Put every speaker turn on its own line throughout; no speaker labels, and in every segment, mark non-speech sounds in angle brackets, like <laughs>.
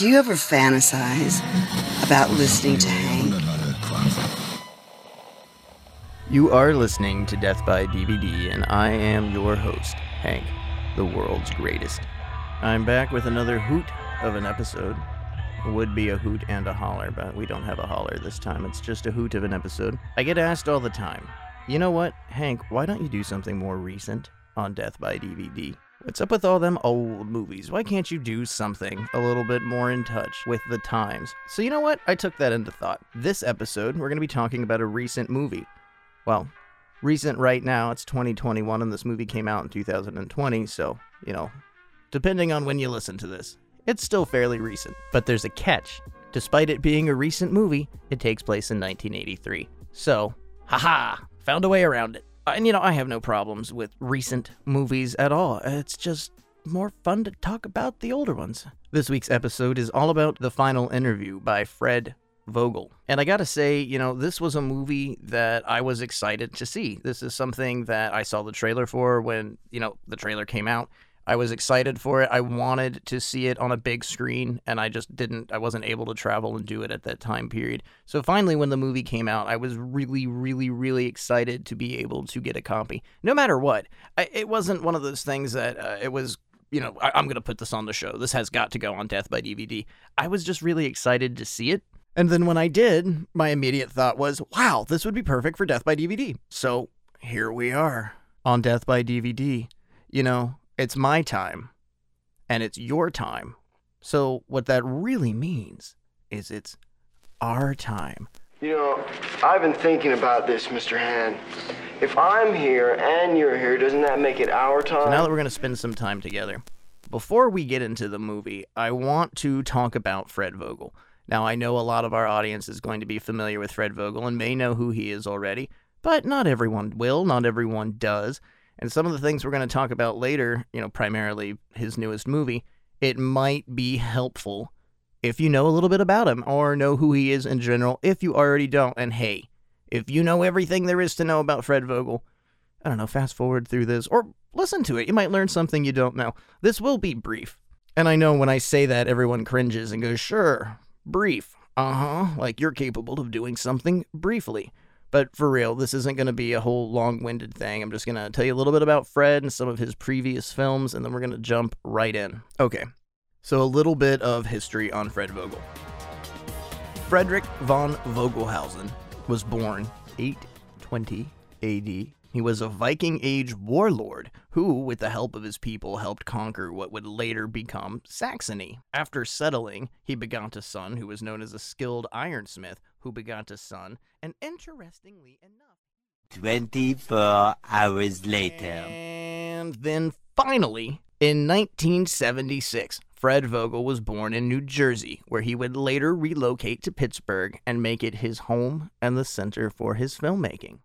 Do you ever fantasize about listening to Hank?
You are listening to Death by DVD, and I am your host, Hank, the world's greatest. I'm back with another hoot of an episode. Would be a hoot and a holler, but we don't have a holler this time. It's just a hoot of an episode. I get asked all the time, you know what, Hank, why don't you do something more recent on Death by DVD? What's up with all them old movies? Why can't you do something a little bit more in touch with the times? So, you know what? I took that into thought. This episode, we're going to be talking about a recent movie. Well, recent right now, it's 2021, and this movie came out in 2020, so, you know, depending on when you listen to this, it's still fairly recent. But there's a catch. Despite it being a recent movie, it takes place in 1983. So, haha, found a way around it. And you know, I have no problems with recent movies at all. It's just more fun to talk about the older ones. This week's episode is all about the final interview by Fred Vogel. And I gotta say, you know, this was a movie that I was excited to see. This is something that I saw the trailer for when, you know, the trailer came out. I was excited for it. I wanted to see it on a big screen, and I just didn't, I wasn't able to travel and do it at that time period. So finally, when the movie came out, I was really, really, really excited to be able to get a copy. No matter what, I, it wasn't one of those things that uh, it was you know, I, am going to put this on the show. This has got to go on Death by DVD. I was just really excited to see it. And then when I did, my immediate thought was, wow, this would be perfect for Death by DVD. So here we are on Death by DVD. You know, it's my time and it's your time. So what that really means is it's our time.
You know, I've been thinking about this, Mr. Han. If I'm here and you're here, doesn't that make it our time?
So now that we're going to spend some time together, before we get into the movie, I want to talk about Fred Vogel. Now, I know a lot of our audience is going to be familiar with Fred Vogel and may know who he is already, but not everyone will, not everyone does. And some of the things we're going to talk about later, you know, primarily his newest movie, it might be helpful if you know a little bit about him or know who he is in general, if you already don't. And hey, if you know everything there is to know about Fred Vogel, I don't know, fast forward through this or listen to it. You might learn something you don't know. This will be brief. And I know when I say that, everyone cringes and goes, sure, brief. Uh huh, like you're capable of doing something briefly. But for real, this isn't going to be a whole long winded thing. I'm just going to tell you a little bit about Fred and some of his previous films, and then we're going to jump right in. Okay, so a little bit of history on Fred Vogel. Frederick von Vogelhausen was born 820 AD. He was a Viking Age warlord who, with the help of his people, helped conquer what would later become Saxony. After settling, he begot a son who was known as a skilled ironsmith, who begot a son, and interestingly enough,
24 hours later.
and then finally, in 1976, Fred Vogel was born in New Jersey, where he would later relocate to Pittsburgh and make it his home and the center for his filmmaking.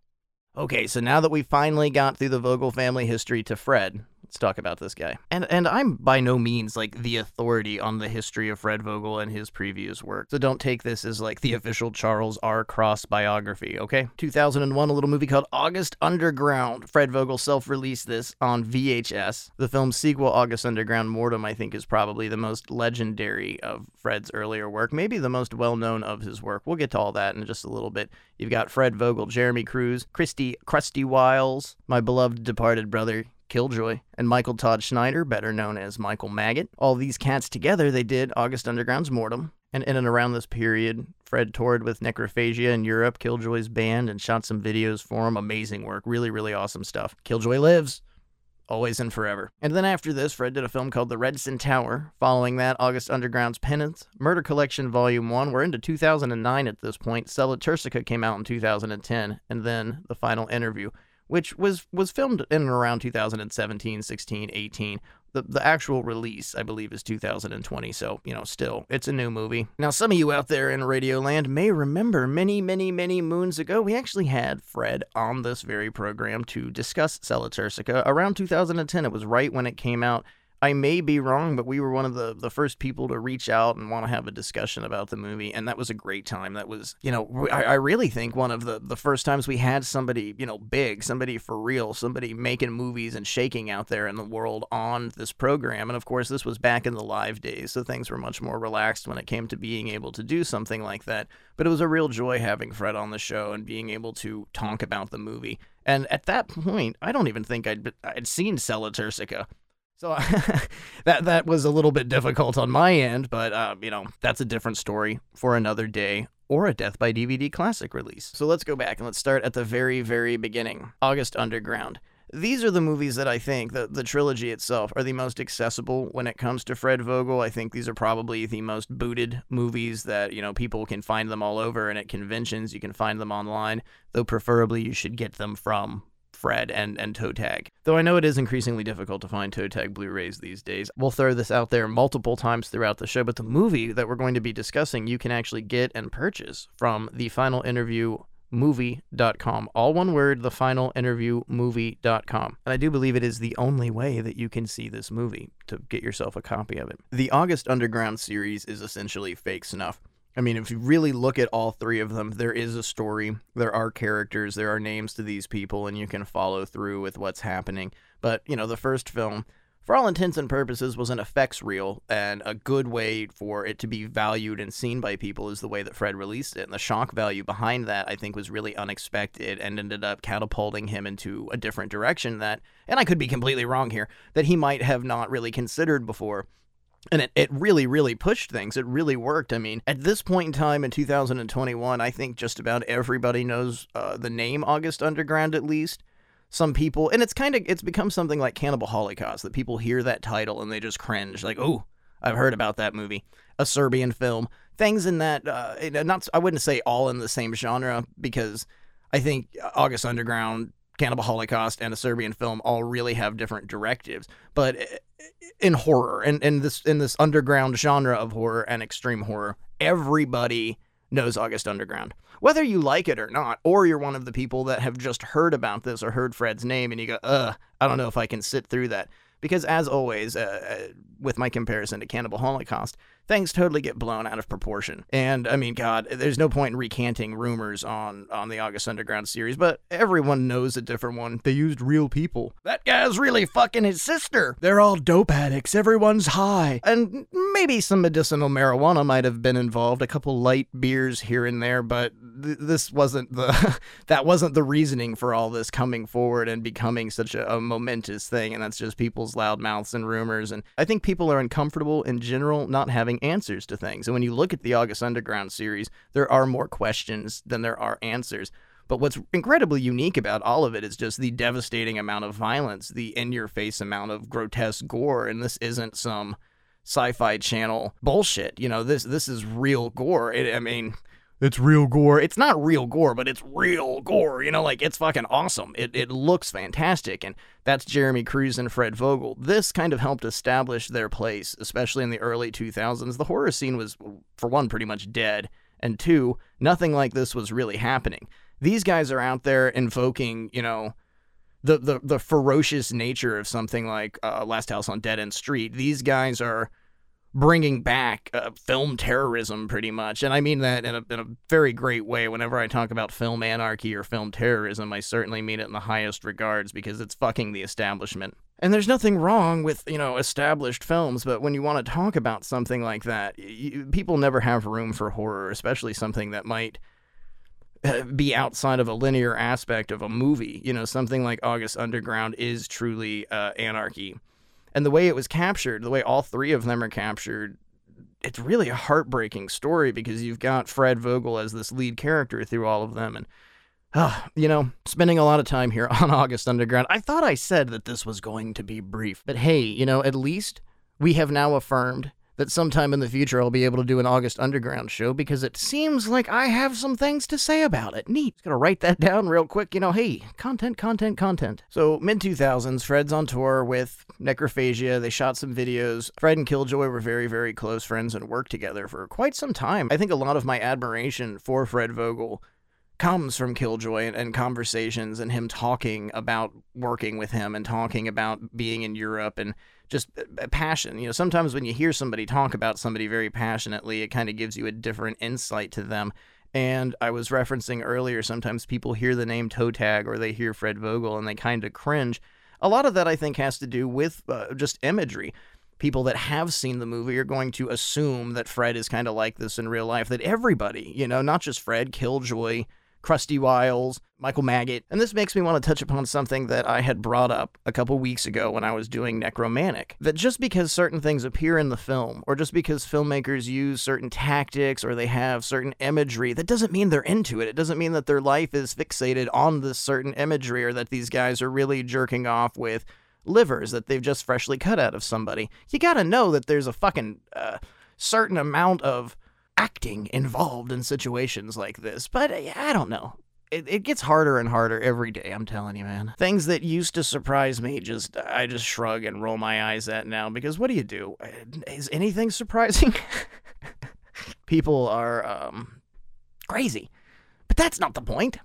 Okay, so now that we finally got through the Vogel family history to Fred, let's talk about this guy. And and I'm by no means like the authority on the history of Fred Vogel and his previous work. So don't take this as like the official Charles R. Cross biography, okay? 2001 a little movie called August Underground. Fred Vogel self-released this on VHS. The film's sequel August Underground Mortem I think is probably the most legendary of Fred's earlier work, maybe the most well-known of his work. We'll get to all that in just a little bit. You've got Fred Vogel, Jerami Cruise, Christy Krusty Wiles, my beloved departed brother Killjoy, and Michael Todd Schneider, better known as Michael Maggot. All these cats together, they did August Underground's Mortem. And in and around this period, Fred toured with Necrophagia in Europe, Killjoy's band, and shot some videos for him. Amazing work. Really, really awesome stuff. Killjoy lives. Always and forever. And then after this, Fred did a film called The Redsin Tower. Following that, August Underground's Penance, Murder Collection Volume 1. We're into 2009 at this point. Sella Turcica came out in 2010. And then The Final Interview, which was was filmed in and around 2017, 16, 18. The, the actual release, I believe, is 2020, so, you know, still, it's a new movie. Now, some of you out there in Radioland may remember many, many, many moons ago, we actually had Fred on this very program to discuss Turcica. Around 2010, it was right when it came out. I may be wrong, but we were one of the, the first people to reach out and want to have a discussion about the movie, and that was a great time. That was, you know, I, I really think one of the, the first times we had somebody, you know, big, somebody for real, somebody making movies and shaking out there in the world on this program. And of course, this was back in the live days, so things were much more relaxed when it came to being able to do something like that. But it was a real joy having Fred on the show and being able to talk about the movie. And at that point, I don't even think I'd I'd seen Sella Turcica. So <laughs> that that was a little bit difficult on my end, but uh, you know that's a different story for another day or a Death by DVD classic release. So let's go back and let's start at the very very beginning. August Underground. These are the movies that I think the the trilogy itself are the most accessible when it comes to Fred Vogel. I think these are probably the most booted movies that you know people can find them all over, and at conventions you can find them online. Though preferably you should get them from Fred and, and Toe Tag. Though I know it is increasingly difficult to find Toe Tag Blu rays these days. We'll throw this out there multiple times throughout the show, but the movie that we're going to be discussing, you can actually get and purchase from the final interview movie.com. All one word, the final interview movie.com. And I do believe it is the only way that you can see this movie to get yourself a copy of it. The August Underground series is essentially fake snuff. I mean, if you really look at all three of them, there is a story, there are characters, there are names to these people, and you can follow through with what's happening. But, you know, the first film, for all intents and purposes, was an effects reel, and a good way for it to be valued and seen by people is the way that Fred released it. And the shock value behind that, I think, was really unexpected and ended up catapulting him into a different direction that, and I could be completely wrong here, that he might have not really considered before and it, it really really pushed things. It really worked. I mean at this point in time in 2021 i think just about everybody knows uh, the name august underground at least. Some people and it's kind of it's become something like cannibal holocaust that people hear that title and they just cringe like oh i've heard about that movie. A serbian film. Things in that uh, not i wouldn't say all in the same genre because i think august underground Cannibal Holocaust and a Serbian film all really have different directives. But in horror and in, in this in this underground genre of horror and extreme horror, everybody knows August Underground. Whether you like it or not, or you're one of the people that have just heard about this or heard Fred's name and you go, ugh, I don't know if I can sit through that. Because as always, uh, uh with my comparison to Cannibal Holocaust, things totally get blown out of proportion. And I mean, God, there's no point in recanting rumors on on the August Underground series, but everyone knows a different one. They used real people. That guy's really fucking his sister. They're all dope addicts. Everyone's high, and maybe some medicinal marijuana might have been involved. A couple light beers here and there, but th- this wasn't the <laughs> that wasn't the reasoning for all this coming forward and becoming such a, a momentous thing. And that's just people's loud mouths and rumors. And I think people are uncomfortable in general not having having answers to things. And when you look at the August Underground series, there are more questions than there are answers. But what's incredibly unique about all of it is just the devastating amount of violence, the in your face amount of grotesque gore. And this isn't some sci fi channel bullshit. You know, this this is real gore. It, I mean, it's real gore. It's not real gore, but it's real gore. You know, like it's fucking awesome. It, it looks fantastic. And that's Jerami Cruise and Fred Vogel. This kind of helped establish their place, especially in the early 2000s. The horror scene was, for one, pretty much dead. And two, nothing like this was really happening. These guys are out there invoking, you know, the, the, the ferocious nature of something like uh, Last House on Dead End Street. These guys are bringing back uh, film terrorism pretty much. And i mean that in a, in a very great way. Whenever i talk about film anarchy or film terrorism i certainly mean it in the highest regards because it's fucking the establishment. And there's nothing wrong with you know established films but when you want to talk about something like that you, people never have room for horror especially something that might uh, be outside of a linear aspect of a movie. You know something like august underground is truly uh, anarchy and the way it was captured, the way all three of them are captured, it's really a heartbreaking story because you've got Fred Vogel as this lead character through all of them. And, uh, you know, spending a lot of time here <laughs> on August Underground, I thought I said that this was going to be brief. But hey, you know, at least we have now affirmed that sometime in the future I'll be able to do an August Underground show because it seems like I have some things to say about it. Neat. Just gonna write that <laughs> down real quick. You know, hey, content, content, content. So, mid 2000s, Fred's on tour with Necrophagia. They shot some videos. Fred and Killjoy were very, very close friends and worked together for quite some time. I think a lot of my admiration for Fred Vogel comes from Killjoy and, and, conversations and him talking about working with him and talking about being in Europe and just uh, passion. You know, sometimes when you hear somebody talk about somebody very passionately, it kind of gives you a different insight to them. And I was referencing earlier, sometimes people hear the name Toe Tag or they hear Fred Vogel and they kind of cringe. A lot of that, I think, has to do with uh, just imagery. People that have seen the movie are going to assume that Fred is kind of like this in real life, that everybody, you know, not just Fred, Killjoy, Krusty Wiles, Michael Maggot. And this makes me want to touch upon something that I had brought up a couple weeks ago when I was doing Nekromantik. That just because certain things appear in the film, or just because filmmakers use certain tactics or they have certain imagery, that doesn't mean they're into it. It doesn't mean that their life is fixated on this certain imagery or that these guys are really jerking off with livers that they've just freshly cut out of somebody. You gotta know that there's a fucking uh, certain amount of acting involved in situations like this. But uh, I don't know. It, it gets harder and harder every day, I'm telling you, man. Things that used to surprise me, just I just shrug and roll my eyes at now because what do you do? Uh, is anything surprising? <laughs> People are um, crazy. But that's not the point.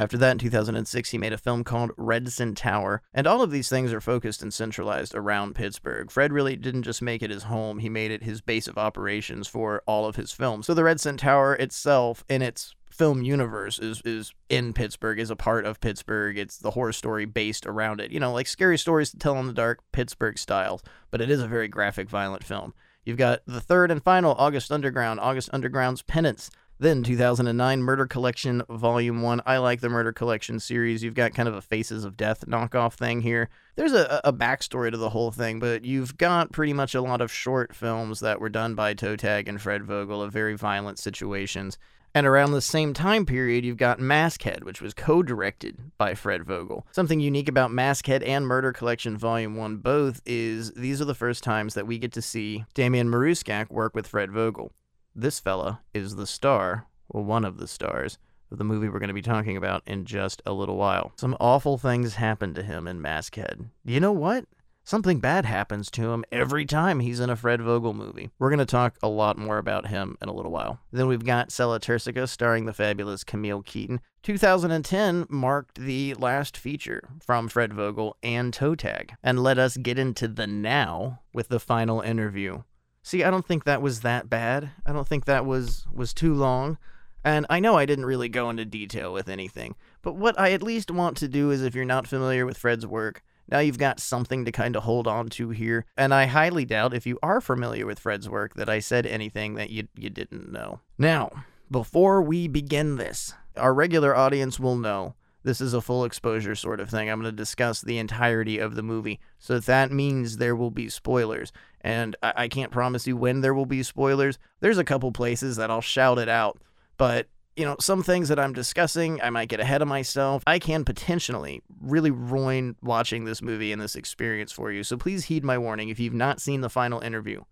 After that, in 2006, he made a film called Redsin Tower, and all of these things are focused and centralized around Pittsburgh. Fred really didn't just make it his home, he made it his base of operations for all of his films. So the Redsin Tower itself, in its film universe is is in Pittsburgh, is a part of Pittsburgh. It's the horror story based around it. You know, like scary stories to tell in the dark, Pittsburgh style, but it is a very graphic, violent film. You've got the third and final August Underground, August Underground's Penance, then 2009 Murder Collection Volume 1. I like the Murder Collection series. You've got kind of a Faces of Death knockoff thing here. There's a, a backstory to the whole thing, but you've got pretty much a lot of short films that were done by Toe Tag and Fred Vogel of very violent situations. And around the same time period, you've got Maskhead, which was co directed by Fred Vogel. Something unique about Maskhead and Murder Collection Volume 1 both is these are the first times that we get to see Damian Maruscak work with Fred Vogel. This fella is the star, well, one of the stars, of the movie we're going to be talking about in just a little while. Some awful things happen to him in Maskhead. You know what? Something bad happens to him every time he's in a Fred Vogel movie. We're going to talk a lot more about him in a little while. Then we've got Sella Turcica starring the fabulous Camille Keaton. 2010 marked the last feature from Fred Vogel and Toe Tag, and let us get into the now with the final interview See, I don't think that was that bad. I don't think that was was too long. And I know I didn't really go into detail with anything, but what I at least want to do is if you're not familiar with Fred's work, now you've got something to kind of hold on to here. And I highly doubt if you are familiar with Fred's work that I said anything that you you didn't know. Now, before we begin this, our regular audience will know this is a full exposure sort of thing. I'm going to discuss the entirety of the movie. So that means there will be spoilers. And I, I can't promise you when there will be spoilers. There's a couple places that I'll shout it out. But, you know, some things that I'm discussing, I might get ahead of myself. I can potentially really ruin watching this movie and this experience for you. So please heed my warning if you've not seen the final interview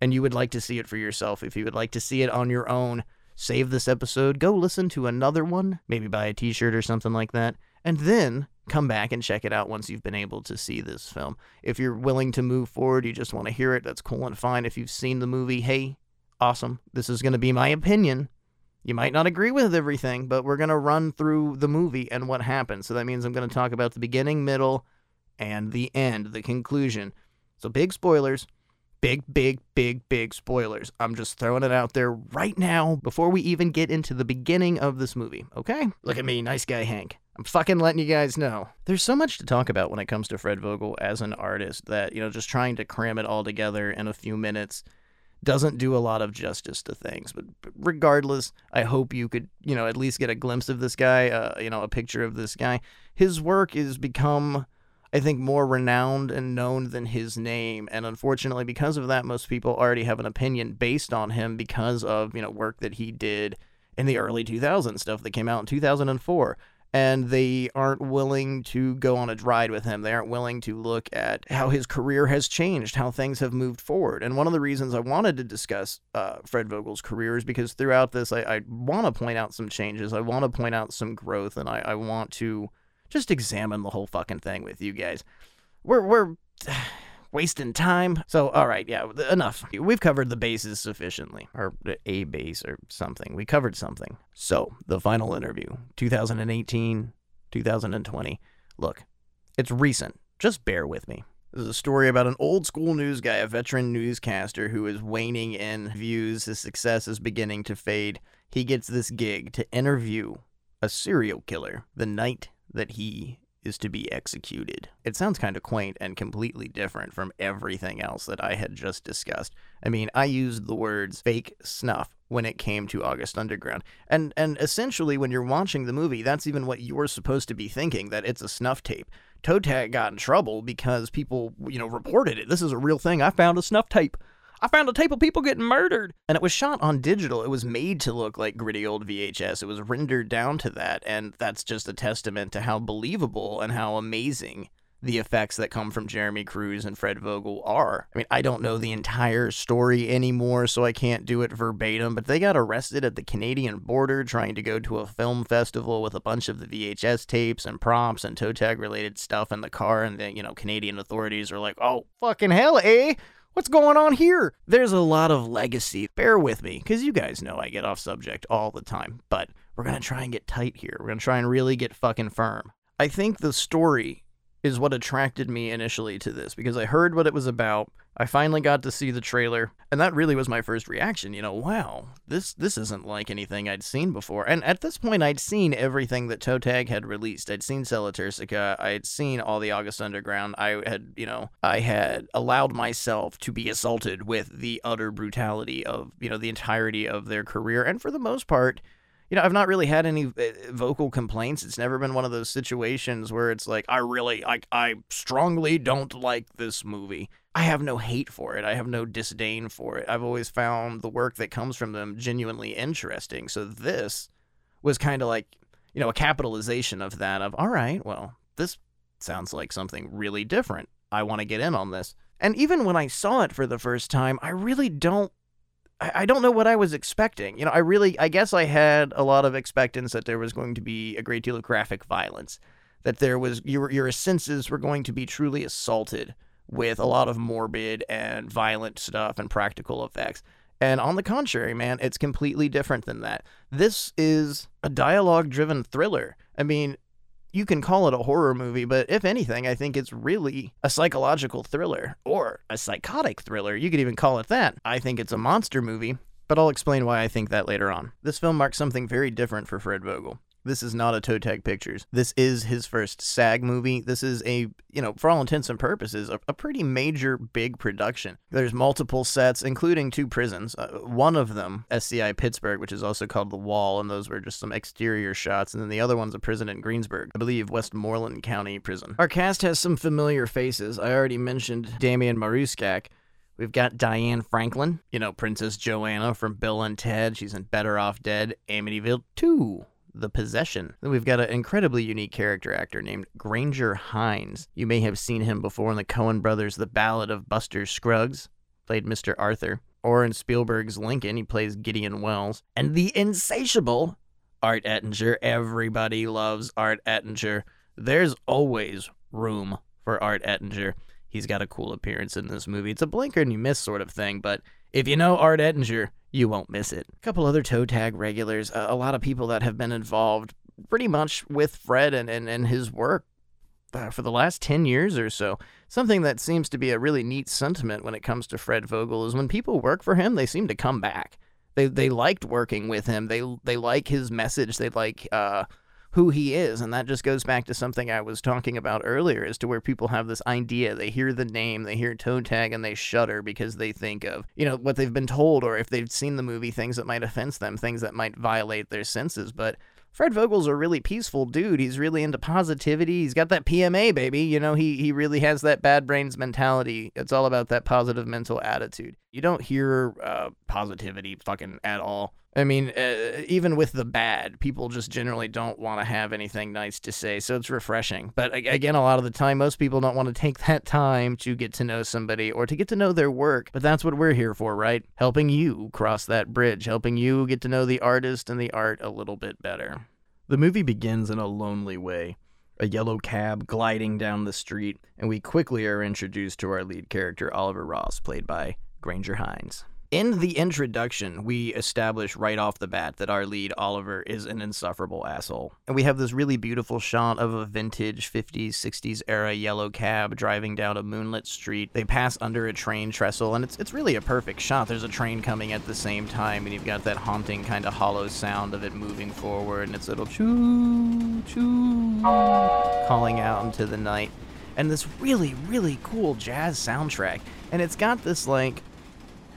and you would like to see it for yourself, if you would like to see it on your own save this episode, go listen to another one, maybe buy a t shirt or something like that, and then come back and check it out once you've been able to see this film. If you're willing to move forward, you just want to hear it, that's cool and fine. If you've seen the movie, hey, awesome. This is going to be my opinion. You might not agree with everything, but we're going to run through the movie and what happens. So that means I'm going to talk about the beginning, middle, and the end, the conclusion. So big spoilers big, big, big, big spoilers. I'm just throwing it out there right now before we even get into the beginning of this movie, okay? Look at me, nice guy Hank. I'm fucking letting you guys know. There's so much to talk about when it comes to Fred Vogel as an artist that, you know, just trying to cram it all together in a few minutes doesn't do a lot of justice to things. But regardless, I hope you could, you know, at least get a glimpse of this guy, uh, you know, a picture of this guy. His work is become I think, more renowned and known than his name. And unfortunately, because of that, most people already have an opinion based on him because of, you know, work that he did in the early 2000s, stuff that came out in 2004. and they aren't willing to go on a ride with him. They aren't willing to look at how his career has changed, how things have moved forward. And one of the reasons I wanted to discuss uh, Fred Vogel's career is because throughout this, I, I want to point out some changes. I want to point out some growth, and I, I want to just examine the whole fucking thing with you guys. We're we're <sighs> wasting time. So, all right, yeah, enough. We've covered the bases sufficiently, or a base or something. We covered something. So, the final interview, 2018, 2020. Look, it's recent. Just bear with me. This is a story about an old school news guy, a veteran newscaster who is waning in views. His success is beginning to fade. He gets this gig to interview a serial killer the night that he is to be executed. It sounds kind of quaint and completely different from everything else that I had just discussed. I mean, I used the words fake snuff when it came to August Underground. And and essentially when you're watching the movie, that's even what you're supposed to be thinking that it's a snuff tape. Toe Tag got in trouble because people, you know, reported it. This is a real thing. I found a snuff tape. I found a tape of people getting murdered. And it was shot on digital. It was made to look like gritty old VHS. It was rendered down to that. And that's just a testament to how believable and how amazing the effects that come from Jerami Cruise and Fred Vogel are. I mean, I don't know the entire story anymore, so I can't do it verbatim, but they got arrested at the Canadian border trying to go to a film festival with a bunch of the VHS tapes and props and toe tag related stuff in the car, and the, you know, Canadian authorities are like, oh, fucking hell, eh? What's going on here? There's a lot of legacy. Bear with me, because you guys know I get off subject all the time, but we're going to try and get tight here. We're going to try and really get fucking firm. I think the story is what attracted me initially to this because I heard what it was about. I finally got to see the trailer, and that really was my first reaction. You know, wow, this this isn't like anything I'd seen before. And at this point, I'd seen everything that Toe Tag had released. I'd seen Sella Turcica. I'd seen all the August Underground. I had, you know, I had allowed myself to be assaulted with the utter brutality of, you know, the entirety of their career. And for the most part, you know, I've not really had any uh, vocal complaints. It's never been one of those situations where it's like, I really, I, I strongly don't like this movie. I have no hate for it. I have no disdain for it. I've always found the work that comes from them genuinely interesting. So this was kind of like, you know, a capitalization of that of, all right, well, this sounds like something really different. I want to get in on this. And even when I saw it for the first time, I really don't I don't know what I was expecting. You know, I really, I guess I had a lot of expectance that there was going to be a great deal of graphic violence, that there was your your senses were going to be truly assaulted with a lot of morbid and violent stuff and practical effects. And on the contrary, man, it's completely different than that. This is a dialogue driven thriller. I mean, you can call it a horror movie, but if anything, I think it's really a psychological thriller or a psychotic thriller. You could even call it that. I think it's a monster movie, but I'll explain why I think that later on. This film marks something very different for Fred Vogel. This is not a Toe Tag Pictures. This is his first SAG movie. This is a, you know, for all intents and purposes, a, a pretty major, big production. There's multiple sets, including two prisons. Uh, one of them, SCI Pittsburgh, which is also called The Wall, and those were just some exterior shots. And then the other one's a prison in Greensburg, I believe Westmoreland County Prison. Our cast has some familiar faces. I already mentioned Damian Maruscak. We've got Diane Franklin, you know, Princess Joanna from Bill and Ted. She's in Better Off Dead, Amityville 2. The Possession. Then we've got an incredibly unique character actor named Grainger Hines. You may have seen him before in the Coen brothers' The Ballad of Buster Scruggs, played Mr. Arthur, or in Spielberg's Lincoln, he plays Gideon Welles, and the insatiable Art Ettinger. Everybody loves Art Ettinger. There's always room for Art Ettinger. He's got a cool appearance in this movie. It's a blinker and you miss sort of thing, but if you know Art Ettinger, you won't miss it. A couple other toe tag regulars, a, lot of people that have been involved pretty much with Fred and, and, and his work uh, for the last 10 years or so. Something that seems to be a really neat sentiment when it comes to Fred Vogel is when people work for him, they seem to come back. They, they liked working with him. They they like his message. They like uh, who he is. And that just goes back to something I was talking about earlier as to where people have this idea. They hear the name, they hear toe tag, and they shudder because they think of, you know, what they've been told, or if they've seen the movie, things that might offend them, things that might violate their senses. But Fred Vogel's a really peaceful dude. He's really into positivity. He's got that PMA, baby. You know, he he really has that bad brains mentality. It's all about that positive mental attitude. You don't hear uh, positivity fucking at all I mean, uh, even with the bad, people just generally don't want to have anything nice to say, so it's refreshing. But again, a lot of the time, most people don't want to take that time to get to know somebody or to get to know their work. But that's what we're here for, right? Helping you cross that bridge, helping you get to know the artist and the art a little bit better. The movie begins in a lonely way. A yellow cab gliding down the street, and we quickly are introduced to our lead character, Oliver Ross, played by Grainger Hines. In the introduction, we establish right off the bat that our lead, Oliver, is an insufferable asshole. And we have this really beautiful shot of a vintage 50s, 60s era yellow cab driving down a moonlit street. They pass under a train trestle, and it's, it's really a perfect shot. There's a train coming at the same time, and you've got that haunting kind of hollow sound of it moving forward, and it's little choo, choo, calling out into the night. And this really, really cool jazz soundtrack. And it's got this, like,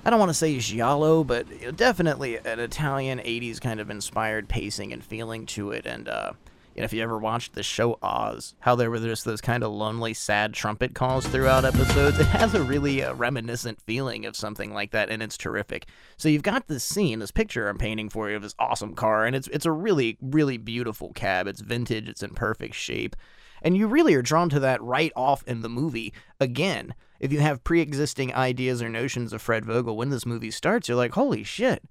I don't want to say giallo, but definitely an Italian 80s kind of inspired pacing and feeling to it. And, uh, you know, if you ever watched the show Oz, how there were just those kind of lonely, sad trumpet calls throughout episodes, it has a really uh, reminiscent feeling of something like that, and it's terrific. So you've got this scene, this picture I'm painting for you of this awesome car, and it's it's a really, really beautiful cab. It's vintage, it's in perfect shape. And you really are drawn to that right off in the movie. Again, if you have pre existing ideas or notions of Fred Vogel when this movie starts, you're like, holy shit,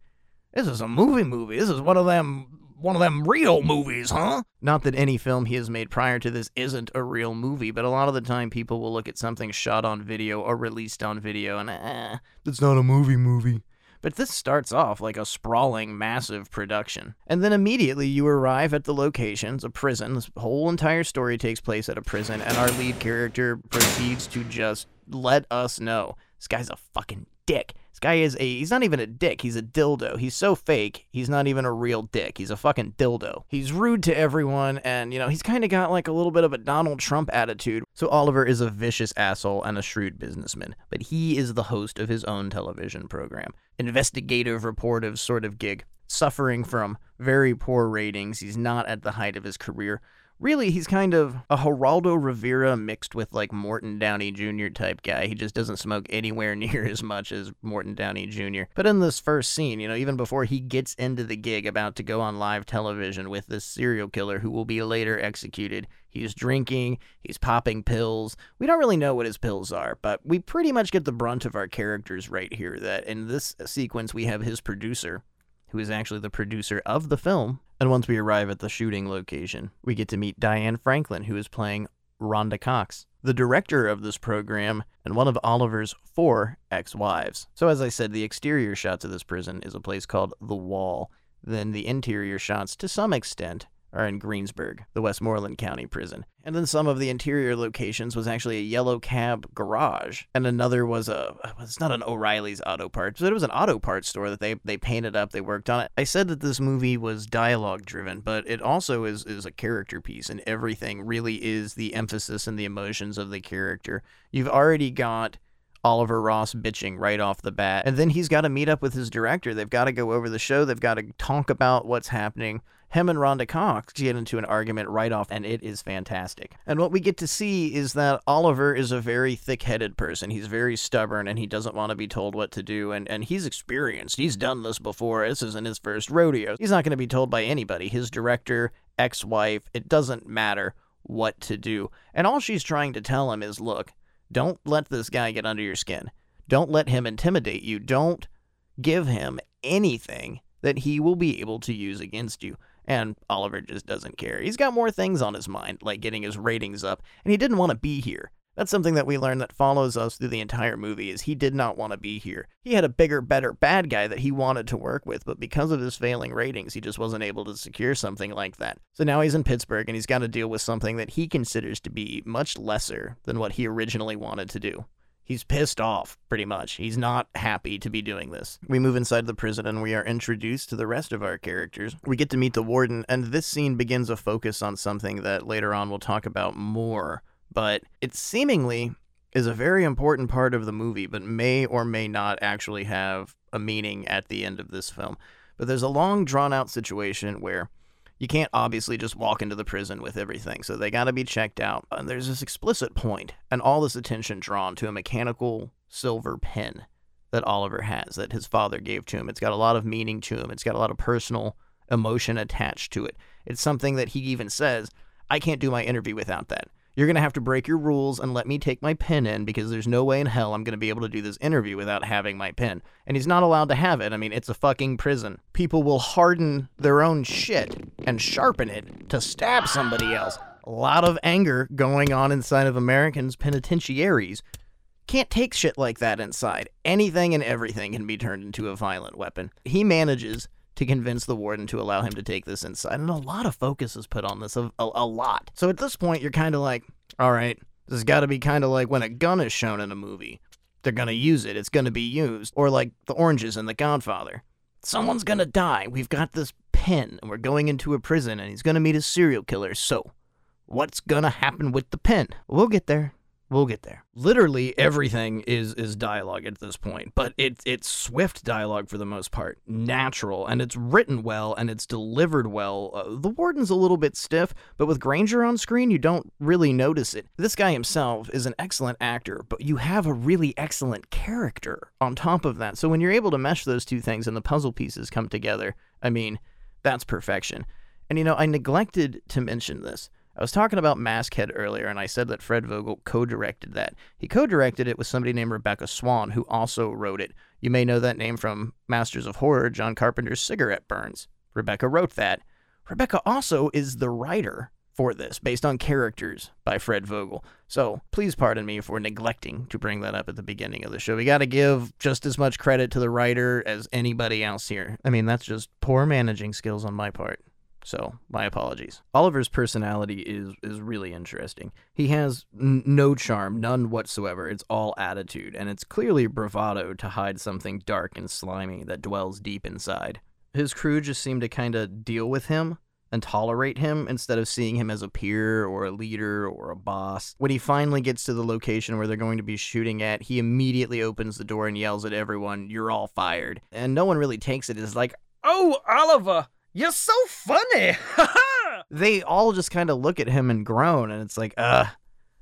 this is a movie movie. This is one of them one of them real movies, huh? Not that any film he has made prior to this isn't a real movie, but a lot of the time people will look at something shot on video or released on video and eh, that's not a movie movie. But this starts off like a sprawling, massive production. And then immediately you arrive at the locations, a prison. This whole entire story takes place at a prison, and our lead character proceeds to just let us know this guy's a fucking dick. This guy is a, he's not even a dick, he's a dildo. He's so fake, he's not even a real dick. He's a fucking dildo. He's rude to everyone, and, you know, he's kind of got like a little bit of a Donald Trump attitude. So Oliver is a vicious asshole and a shrewd businessman, but he is the host of his own television program. Investigative, reportive sort of gig. Suffering from very poor ratings. He's not at the height of his career really he's kind of a Geraldo Rivera mixed with like Morton Downey Jr. type guy. He just doesn't smoke anywhere <laughs> near as much as Morton Downey Jr. But in this first scene, you know, even before he gets into the gig about to go on live television with this serial killer who will be later executed, he's drinking, he's popping pills. We don't really know what his pills are, but we pretty much get the brunt of our characters right here that in this sequence we have his producer who is actually the producer of the film. And once we arrive at the shooting location, we get to meet Diane Franklin, who is playing Rhonda Cox, the director of this program and one of Oliver's four ex wives. So, as I said, the exterior shots of this prison is a place called The Wall. Then the interior shots, to some extent, are in Greensburg, the Westmoreland County prison. And then some of the interior locations was actually a yellow cab garage, and another was a it's not an O'Reilly's auto parts, but it was an auto parts store that they they painted up, they worked on it. I said that this movie was dialogue driven, but it also is is a character piece and everything really is the emphasis and the emotions of the character. You've already got Oliver Ross bitching right off the bat. And then he's got to meet up with his director. They've got to go over the show. They've got to talk about what's happening. Him and Rhonda Cox get into an argument right off, and it is fantastic. And what we get to see is that Oliver is a very thick headed person. He's very stubborn and he doesn't want to be told what to do. And, and he's experienced. He's done this before. This isn't his first rodeo. He's not going to be told by anybody. His director, ex wife, it doesn't matter what to do. And all she's trying to tell him is look, don't let this guy get under your skin. Don't let him intimidate you. Don't give him anything that he will be able to use against you. And Oliver just doesn't care. He's got more things on his mind, like getting his ratings up, and he didn't want to be here. That's something that we learn that follows us through the entire movie is he did not want to be here. He had a bigger, better bad guy that he wanted to work with, but because of his failing ratings, he just wasn't able to secure something like that. So now he's in Pittsburgh and he's got to deal with something that he considers to be much lesser than what he originally wanted to do. He's pissed off, pretty much. He's not happy to be doing this. We move inside the prison and we are introduced to the rest of our characters. We get to meet the warden, and this scene begins a focus on something that later on we'll talk about more. But it seemingly is a very important part of the movie, but may or may not actually have a meaning at the end of this film. But there's a long, drawn out situation where you can't obviously just walk into the prison with everything, so they got to be checked out. And there's this explicit point, and all this attention drawn to a mechanical silver pen that Oliver has, that his father gave to him. It's got a lot of meaning to him, it's got a lot of personal emotion attached to it. It's something that he even says, I can't do my interview without that. You're going to have to break your rules and let me take my pen in because there's no way in hell I'm going to be able to do this interview without having my pen. And he's not allowed to have it. I mean, it's a fucking prison. People will harden their own shit and sharpen it to stab somebody else. A lot of anger going on inside of Americans' penitentiaries. Can't take shit like that inside. Anything and everything can be turned into a violent weapon. He manages to convince the warden to allow him to take this inside. And a lot of focus is put on this, a, a, a lot. So at this point, you're kind of like, all right, this has got to be kind of like when a gun is shown in a movie. They're going to use it, it's going to be used. Or like the oranges in The Godfather. Someone's going to die. We've got this pen, and we're going into a prison, and he's going to meet a serial killer. So, what's going to happen with the pen? We'll get there. We'll get there. Literally everything is is dialogue at this point, but it's it's swift dialogue for the most part, natural, and it's written well and it's delivered well. Uh, the warden's a little bit stiff, but with Grainger on screen, you don't really notice it. This guy himself is an excellent actor, but you have a really excellent character on top of that. So when you're able to mesh those two things and the puzzle pieces come together, I mean, that's perfection. And you know, I neglected to mention this. I was talking about Maskhead earlier, and I said that Fred Vogel co directed that. He co directed it with somebody named Rebecca Swan, who also wrote it. You may know that name from Masters of Horror, John Carpenter's Cigarette Burns. Rebecca wrote that. Rebecca also is the writer for this, based on characters by Fred Vogel. So please pardon me for neglecting to bring that up at the beginning of the show. We got to give just as much credit to the writer as anybody else here. I mean, that's just poor managing skills on my part. So, my apologies. Oliver's personality is is really interesting. He has n- no charm, none whatsoever. It's all attitude, and it's clearly bravado to hide something dark and slimy that dwells deep inside. His crew just seem to kind of deal with him and tolerate him instead of seeing him as a peer or a leader or a boss. When he finally gets to the location where they're going to be shooting at, he immediately opens the door and yells at everyone, You're all fired. And no one really takes it. It's like, Oh, Oliver! You're so funny. <laughs> they all just kind of look at him and groan, and it's like, uh,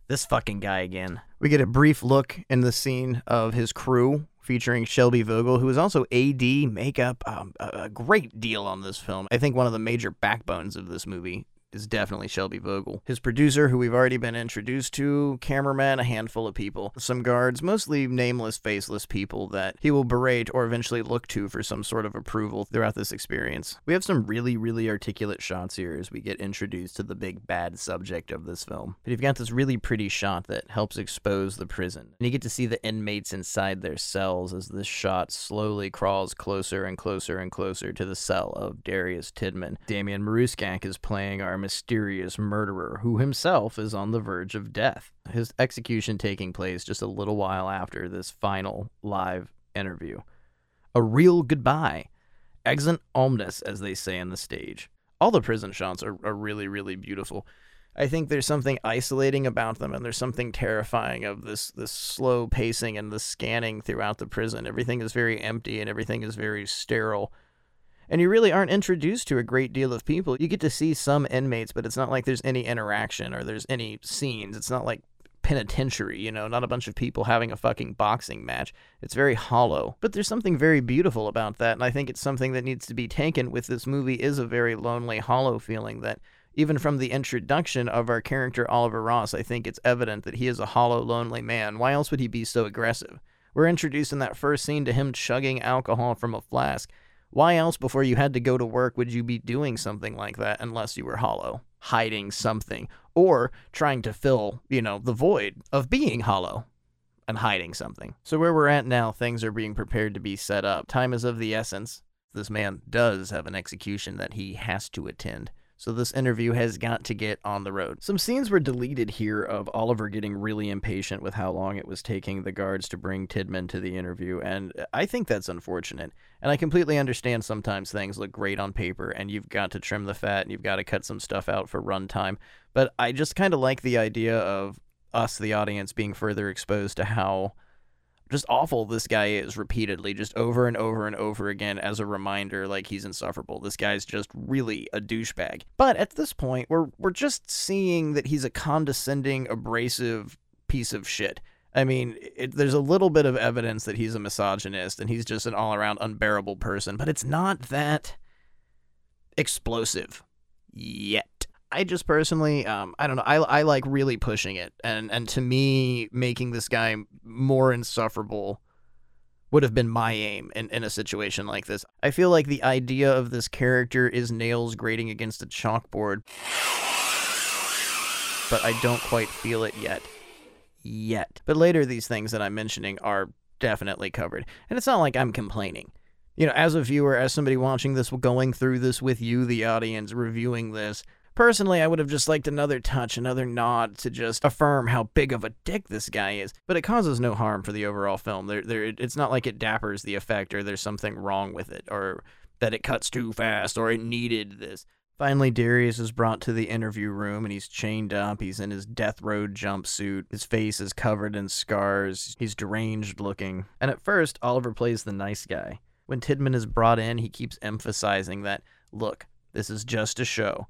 this fucking guy again. We get a brief look in the scene of his crew featuring Shelby Vogel, who is also AD, makeup, um, a, a great deal on this film. I think one of the major backbones of this movie is definitely Shelby Vogel. His producer, who we've already been introduced to, cameraman, a handful of people, some guards, mostly nameless, faceless people that he will berate or eventually look to for some sort of approval throughout this experience. We have some really, really articulate shots here as we get introduced to the big bad subject of this film. But you've got this really pretty shot that helps expose the prison. And you get to see the inmates inside their cells as this shot slowly crawls closer and closer and closer to the cell of Darius Tidman. Damian Maruscak is playing our mysterious murderer who himself is on the verge of death. His execution taking place just a little while after this final live interview. A real goodbye. Exit omnes, as they say on the stage. All the prison shots are, are really, really beautiful. I think there's something isolating about them, and there's something terrifying of this this slow pacing and the scanning throughout the prison. Everything is very empty and everything is very sterile and you really aren't introduced to a great deal of people. You get to see some inmates, but it's not like there's any interaction or there's any scenes. It's not like penitentiary, you know, not a bunch of people having a fucking boxing match. It's very hollow. But there's something very beautiful about that, and I think it's something that needs to be taken with this movie is a very lonely, hollow feeling that even from the introduction of our character Oliver Ross, I think it's evident that he is a hollow, lonely man. Why else would he be so aggressive? We're introduced in that first scene to him chugging alcohol from a flask. Why else, before you had to go to work, would you be doing something like that unless you were hollow, hiding something, or trying to fill, you know, the void of being hollow and hiding something? So, where we're at now, things are being prepared to be set up. Time is of the essence. This man does have an execution that he has to attend so this interview has got to get on the road. Some scenes were deleted here of Oliver getting really impatient with how long it was taking the guards to bring Tidman to the interview, and I think that's unfortunate. And I completely understand sometimes things look great on paper and you've got to trim the fat and you've got to cut some stuff out for runtime. But I just kind of like the idea of us, the audience, being further exposed to how just awful this guy is repeatedly, just over and over and over again as a reminder, like he's insufferable. This guy's just really a douchebag. But at this point, we're we're just seeing that he's a condescending, abrasive piece of shit. I mean, it, there's a little bit of evidence that he's a misogynist and he's just an all around unbearable person, but it's not that explosive yet. I just personally, um, I don't know. I, I like really pushing it, and and to me, making this guy more insufferable would have been my aim in, in a situation like this. I feel like the idea of this character is nails grating against a chalkboard, but I don't quite feel it yet. Yet. But later, these things that I'm mentioning are definitely covered, and it's not like I'm complaining you know, as a viewer, as somebody watching this, going through this with you, the audience, reviewing this, personally, I would have just liked another touch, another nod to just affirm how big of a dick this guy is. But it causes no harm for the overall film. There, there, it's not like it dappers the effect or there's something wrong with it or that it cuts too fast or it needed this. Finally, Darius is brought to the interview room and he's chained up. He's in his death road jumpsuit. His face is covered in scars. He's deranged looking. And at first, Oliver plays the nice guy. When Tidman is brought in, he keeps emphasizing that, look, this is just a show.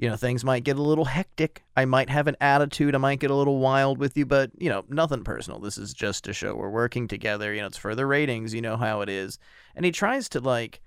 You know, things might get a little hectic. I might have an attitude. I might get a little wild with you, but, you know, nothing personal. This is just a show. We're working together. You know, it's for the ratings. You know how it is. And he tries to, like,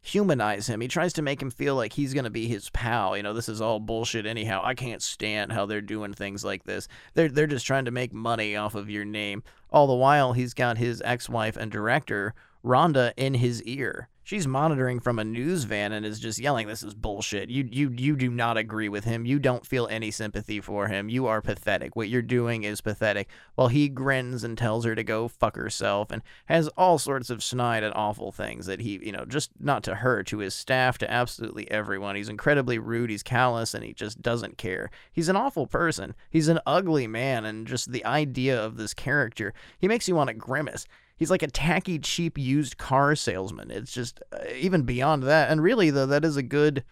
humanize him. He tries to make him feel like he's going to be his pal. You know, this is all bullshit anyhow. I can't stand how they're doing things like this. They're they're just trying to make money off of your name. All the while he's got his ex-wife and director Rhonda in his ear. She's monitoring from a news van and is just yelling, "This is bullshit. You you you do not agree with him. You don't feel any sympathy for him. You are pathetic. What you're doing is pathetic." While he grins and tells her to go fuck herself and has all sorts of snide and awful things that he, you know, just not to her, to his staff, to absolutely everyone. He's incredibly rude. He's callous and he just doesn't care. He's an awful person. He's an ugly man, and just the idea of this character, he makes you want to grimace he's like a tacky, cheap used car salesman. It's just uh, even beyond that. And really, though, that is a good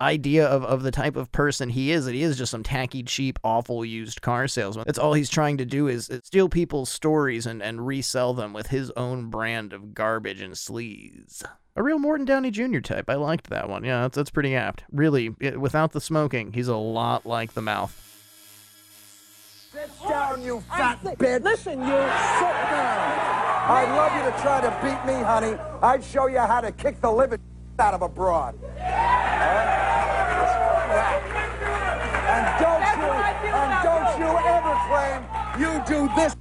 idea of, of the type of person he is that he is just some tacky cheap awful used car salesman that's all he's trying to do is, is steal people's stories and, and resell them with his own brand of garbage and sleaze a real Morton Downey Jr. type. I liked that one. Yeah, that's, that's pretty apt. Really, it, without the smoking, he's a lot like the mouth.
Sit down, you fat bitch. Listen, you sit down. I'd love you to try to beat me, honey. I'd show you how to kick the living out of a broad. And don't you, and don't you ever claim you do this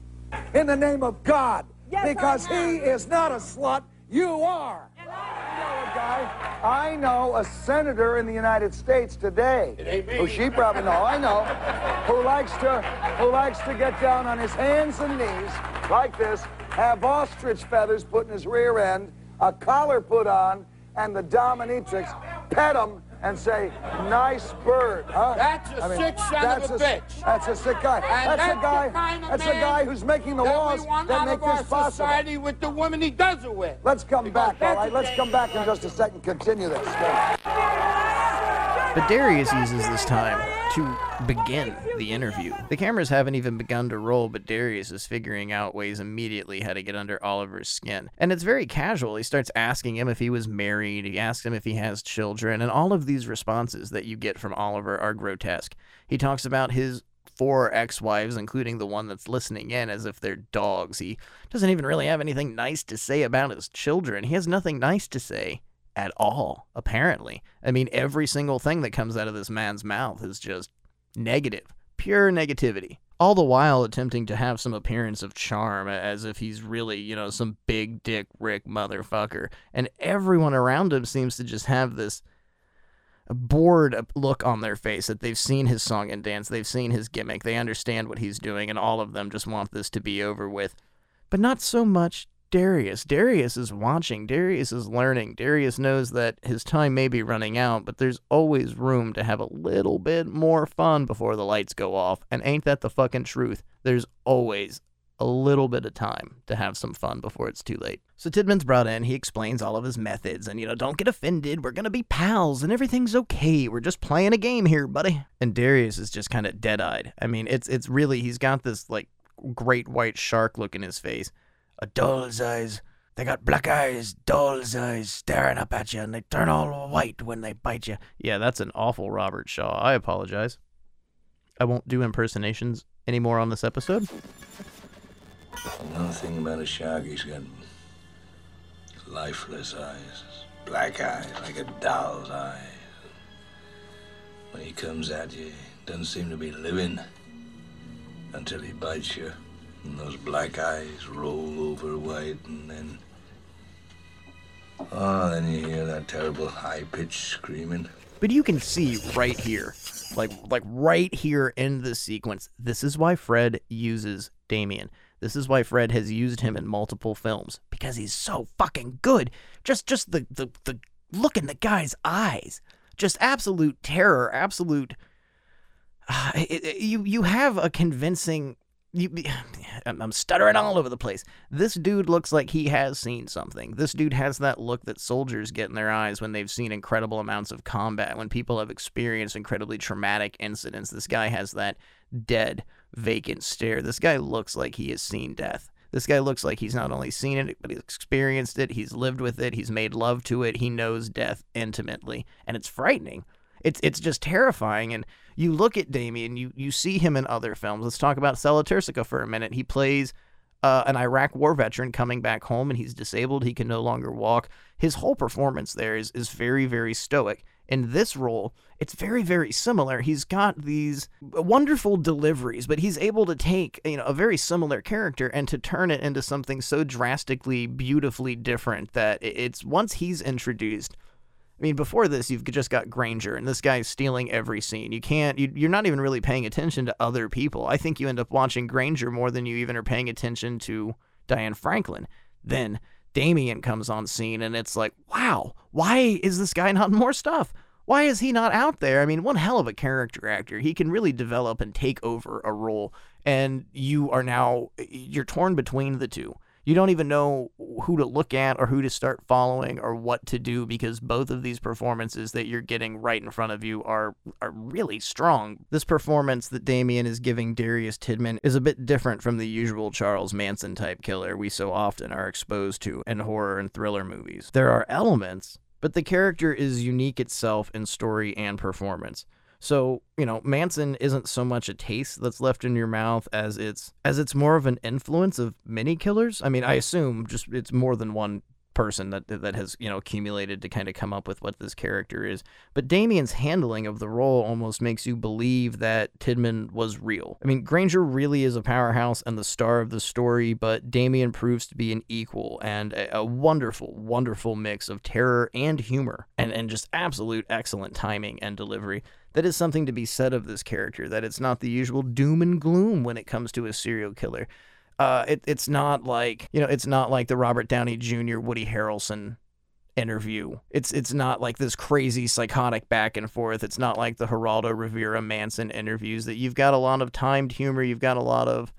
in the name of God. because he is not a slut, you are. I know a guy, I know a senator in the United States today. It ain't me. Who she probably know, I know. Who likes to who likes to get down on his hands and knees like this have ostrich feathers put in his rear end, a collar put on, and the dominatrix pet him and say, nice bird. Huh?
That's a
I mean,
sick son of a bitch.
That's a sick guy.
And
that's, a guy.
kind of
that's a guy who's making the
that
laws that make this possible.
society with the woman he does it with.
Let's come
Because
back, all right?
a
Let's come back in just a second. Continue this.
But Darius uses this time to begin the interview. The cameras haven't even begun to roll, but Darius is figuring out ways immediately how to get under Oliver's skin. And it's very casual. He starts asking him if he was married, he asks him if he has children, and all of these responses that you get from Oliver are grotesque. He talks about his four ex wives, including the one that's listening in, as if they're dogs. He doesn't even really have anything nice to say about his children. He has nothing nice to say at all, apparently. I mean, every single thing that comes out of this man's mouth is just negative, pure negativity. All the while attempting to have some appearance of charm, as if he's really, you know, some big dick Rick motherfucker. And everyone around him seems to just have this bored look on their face that they've seen his song and dance, they've seen his gimmick, they understand what he's doing, and all of them just want this to be over with. But not so much Darius. Darius is watching. Darius is learning. Darius knows that his time may be running out, but there's always room to have a little bit more fun before the lights go off. And ain't that the fucking truth? There's always a little bit of time to have some fun before it's too late. So Tidman's brought in, he explains all of his methods, and you know, don't get offended, we're gonna be pals, and everything's okay. We're just playing a game here, buddy. And Darius is just kind of dead-eyed. I mean, it's it's really he's got this like great white shark look in his face. A doll's eyes. They got black eyes, doll's eyes, staring up at you, and they turn all white when they bite you. Yeah, that's an awful Robert Shaw. I apologize. I won't do impersonations anymore on this episode.
Another thing about a shark, he's got lifeless eyes, black eyes, like a doll's eyes. When he comes at you, he doesn't seem to be living until he bites you. And those black eyes roll over white, and then. Oh, then you hear that terrible high pitched screaming.
But you can see right here, like like right here in this sequence, this is why Fred uses Damien. This is why Fred has used him in multiple films because he's so fucking good. Just just the the, the look in the guy's eyes, just absolute terror, absolute. Uh, it, it, you you have a convincing. You, <sighs> I'm stuttering all over the place. This dude looks like he has seen something. This dude has that look that soldiers get in their eyes when they've seen incredible amounts of combat, when people have experienced incredibly traumatic incidents. This guy has that dead, vacant stare. This guy looks like he has seen death. This guy looks like he's not only seen it, but he's experienced it, he's lived with it, he's made love to it, he knows death intimately, and it's frightening. It's it's just terrifying. And you look at Damien, you you see him in other films. Let's talk about Sella Turcica for a minute. He plays uh, an Iraq war veteran coming back home, and he's disabled. He can no longer walk. His whole performance there is is very very stoic. In this role, it's very very similar. He's got these wonderful deliveries, but he's able to take you know a very similar character and to turn it into something so drastically, beautifully different that it's once he's introduced I mean, before this, you've just got Grainger, and this guy's stealing every scene. You can't, you, you're not even really paying attention to other people. I think you end up watching Grainger more than you even are paying attention to Diane Franklin. Then Damien comes on scene, and it's like, wow, why is this guy not more stuff? Why is he not out there? I mean, one hell of a character actor. He can really develop and take over a role, and you are now, you're torn between the two you don't even know who to look at or who to start following or what to do because both of these performances that you're getting right in front of you are are really strong. This performance that Damien is giving Darius Tidman is a bit different from the usual Charles Manson type killer we so often are exposed to in horror and thriller movies. There are elements, but the character is unique itself in story and performance. So, you know, Manson isn't so much a taste that's left in your mouth as it's as it's more of an influence of many killers. I mean, I assume just it's more than one person that that has you know accumulated to kind of come up with what this character is. But Damien's handling of the role almost makes you believe that Tidman was real. I mean, Grainger really is a powerhouse and the star of the story, but Damien proves to be an equal and a, a wonderful, wonderful mix of terror and humor, and and just absolute excellent timing and delivery that is something to be said of this character, that it's not the usual doom and gloom when it comes to a serial killer. Uh, it, it's not like, you know, it's not like the Robert Downey Jr., Woody Harrelson interview. It's it's not like this crazy psychotic back and forth. It's not like the Geraldo Rivera Manson interviews that you've got a lot of timed humor, you've got a lot of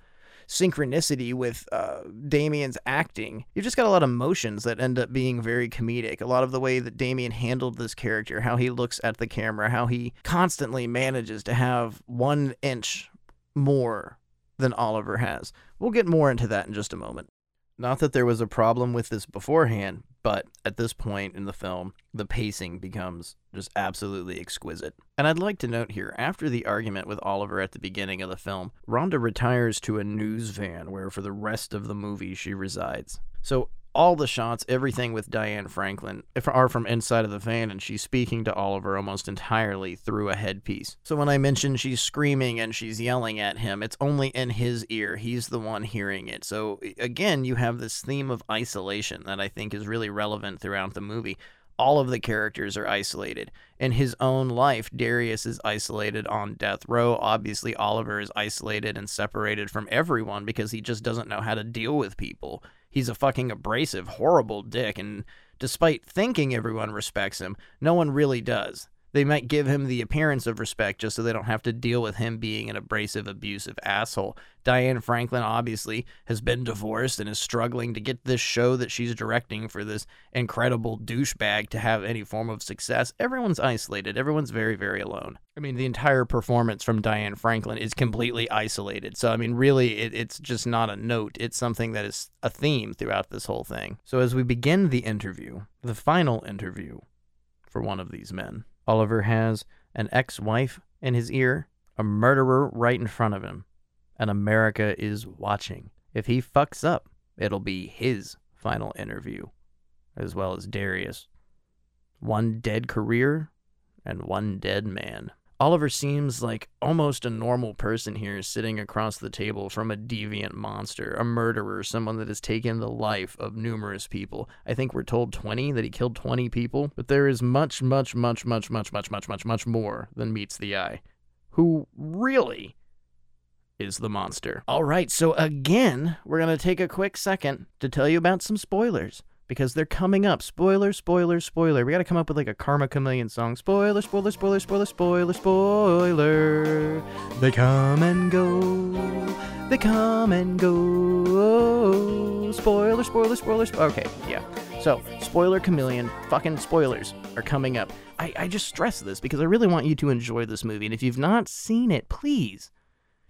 synchronicity with uh, Damien's acting. You've just got a lot of motions that end up being very comedic. A lot of the way that Damien handled this character, how he looks at the camera, how he constantly manages to have one inch more than Oliver has. We'll get more into that in just a moment. Not that there was a problem with this beforehand, but at this point in the film, the pacing becomes just absolutely exquisite. And I'd like to note here after the argument with Oliver at the beginning of the film, Rhonda retires to a news van where for the rest of the movie she resides. So all the shots, everything with Diane Franklin, eh, are from inside of the van, and she's speaking to Oliver almost entirely through a headpiece. So when I mention she's screaming and she's yelling at him, it's only in his ear. He's the one hearing it. So eh, again, you have this theme of isolation that I think is really relevant throughout the movie. All of the characters are isolated. In his own life, Darius is isolated on death row. Obviously, Oliver is isolated and separated from everyone because he just doesn't know how to deal with people he's a fucking abrasive, horrible dick, and despite thinking everyone respects him, no one really does. They might give him the appearance of respect just so they don't have to deal with him being an abrasive, abusive asshole. Diane Franklin obviously has been divorced and is struggling to get this show that she's directing for this incredible douchebag to have any form of success. Everyone's isolated. Everyone's very, very alone. I mean, the entire performance from Diane Franklin is completely isolated. So, I mean, really, it, it's just not a note. It's something that is a theme throughout this whole thing. So, as we begin the interview, the final interview for one of these men, Oliver has an ex wife in his ear, a murderer right in front of him, and America is watching. If he fucks up, it'll be his final interview, as well as Darius. One dead career and one dead man. Oliver seems like almost a normal person here, sitting across the table from a deviant monster, a murderer, someone that has taken the life of numerous people. I think we're told 20, that he killed 20 people, but there is much, much, much, much, much, much, much, much, much more than meets the eye. Who really is the monster? All right, so again, we're going to take a quick second to tell you about some spoilers because they're coming up. Spoiler, spoiler, spoiler. We got to come up with like a Karma Chameleon song. Spoiler, spoiler, spoiler, spoiler, spoiler, spoiler. They come and go. They come and go. Spoiler, spoiler, spoiler. Spo- okay, yeah. So, spoiler chameleon, fucking spoilers are coming up. I, I just stress this because I really want you to enjoy this movie. And if you've not seen it, please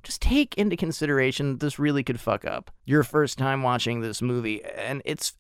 just take into consideration that this really could fuck up your first time watching this movie. And it's.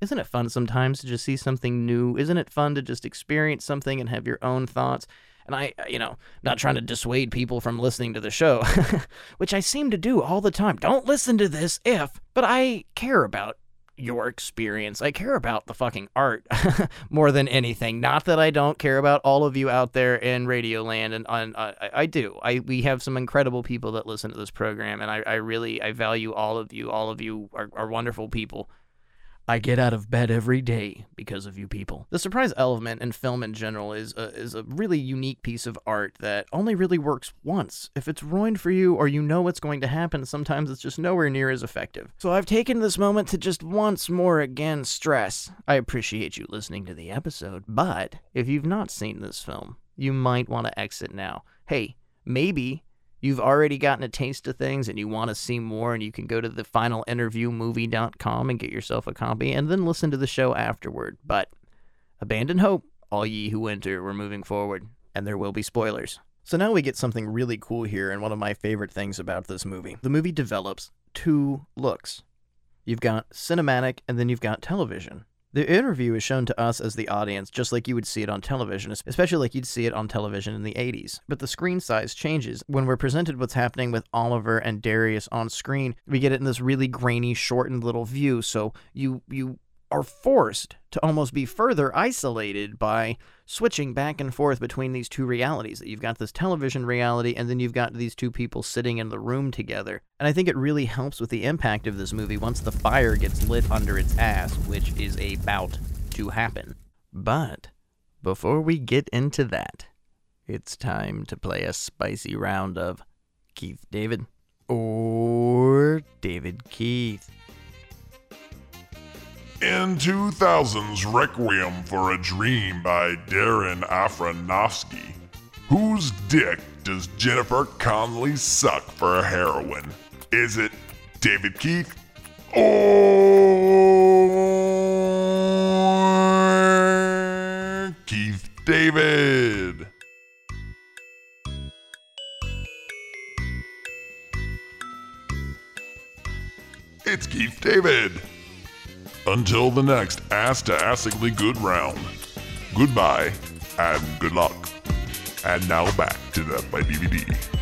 Isn't it fun sometimes to just see something new? Isn't it fun to just experience something and have your own thoughts? And I, you know, not trying to dissuade people from listening to the show, <laughs> which I seem to do all the time. Don't listen to this if, but I care about your experience. I care about the fucking art <laughs> more than anything. Not that I don't care about all of you out there in Radioland, and on uh, I, I do. I we have some incredible people that listen to this program, and I, I really I value all of you. All of you are, are wonderful people. I get out of bed every day because of you people. The surprise element in film in general is a, is a really unique piece of art that only really works once. If it's ruined for you or you know what's going to happen, sometimes it's just nowhere near as effective. So I've taken this moment to just once more again stress I appreciate you listening to the episode, but if you've not seen this film, you might want to exit now. Hey, maybe you've already gotten a taste of things and you want to see more and you can go to the finalinterviewmovie.com and get yourself a copy and then listen to the show afterward. But abandon hope all ye who enter. We're moving forward and there will be spoilers. So now we get something really cool here and one of my favorite things about this movie. The movie develops two looks. You've got cinematic and then you've got television the interview is shown to us as the audience just like you would see it on television, especially like you'd see it on television in the 80s. But the screen size changes. When we're presented what's happening with Oliver and Darius on screen, we get it in this really grainy, shortened little view. So you you are forced to almost be further isolated by switching back and forth between these two realities. That you've got this television reality, and then you've got these two people sitting in the room together. And I think it really helps with the impact of this movie once the fire gets lit under its ass, which is about to happen. But before we get into that, it's time to play a spicy round of Keith David or David Keith.
In 2000's Requiem for a Dream by Darren Aronofsky, whose dick does Jennifer Connelly suck for a heroin? Is it David Keith or Keith David? It's Keith David. Until the next ass-to-assingly good round, goodbye and good luck. And now back to Death by DVD.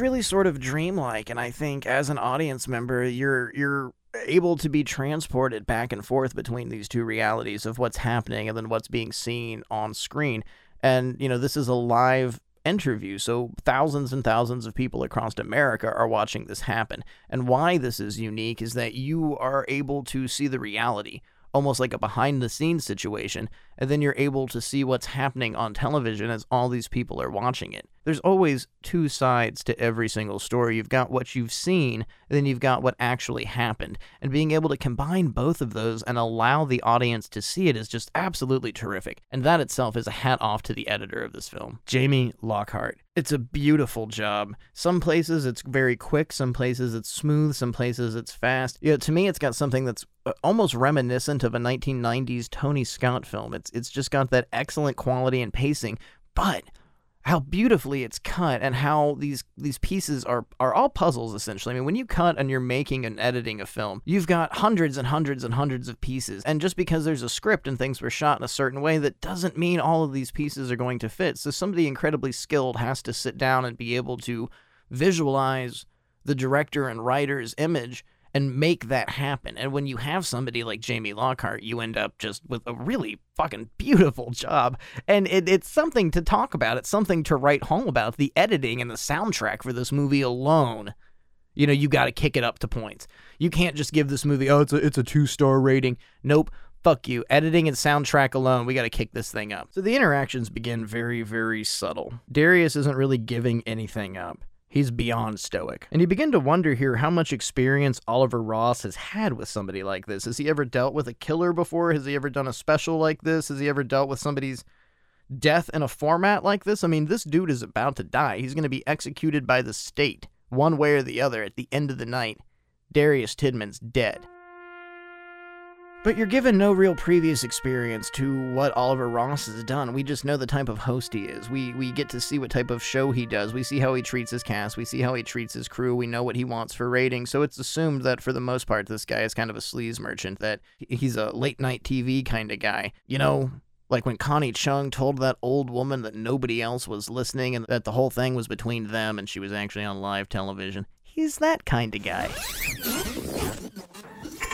Really sort of dreamlike, and I think as an audience member, you're you're able to be transported back and forth between these two realities of what's happening and then what's being seen on screen. And you know, this is a live interview, so thousands and thousands of people across America are watching this happen. And why this is unique is that you are able to see the reality almost like a behind the scenes situation, and then you're able to see what's happening on television as all these people are watching it. there's always two sides to every single story. You've got what you've seen, and then you've got what actually happened. And being able to combine both of those and allow the audience to see it is just absolutely terrific. And that itself is a hat off to the editor of this film, Jamie Lockhart. It's a beautiful job. Some places it's very quick, some places it's smooth, some places it's fast. You know, to me, it's got something that's uh, almost reminiscent of a 1990s Tony Scott film. It's it's just got that excellent quality and pacing, but how beautifully it's cut and how these these pieces are are all puzzles essentially. I mean, when you cut and you're making and editing a film, you've got hundreds and hundreds and hundreds of pieces. And just because there's a script and things were shot in a certain way, that doesn't mean all of these pieces are going to fit. So somebody incredibly skilled has to sit down and be able to visualize the director and writer's image and make that happen. And when you have somebody like Jamie Lockhart, you end up just with a really fucking beautiful job. And it, it's something to talk about. It's something to write home about. The editing and the soundtrack for this movie alone, you know, you got to kick it up to points. You can't just give this movie, oh, it's a, it's a two star rating. Nope. Fuck you. Editing and soundtrack alone, we got to kick this thing up. So the interactions begin very, very subtle. Darius isn't really giving anything up. He's beyond stoic. And you begin to wonder here how much experience Oliver Ross has had with somebody like this. Has he ever dealt with a killer before? Has he ever done a special like this? Has he ever dealt with somebody's death in a format like this? I mean, this dude is about to die. He's going to be executed by the state, one way or the other, at the end of the night. Darius Tidman's dead. But you're given no real previous experience to what Oliver Ross has done. We just know the type of host he is. We we get to see what type of show he does. We see how he treats his cast. We see how he treats his crew. We know what he wants for ratings. So it's assumed that for the most part, this guy is kind of a sleaze merchant. That he's a late night TV kind of guy. You know, like when Connie Chung told that old woman that nobody else was listening and that the whole thing was between them and she was actually on live television. He's that kind of guy.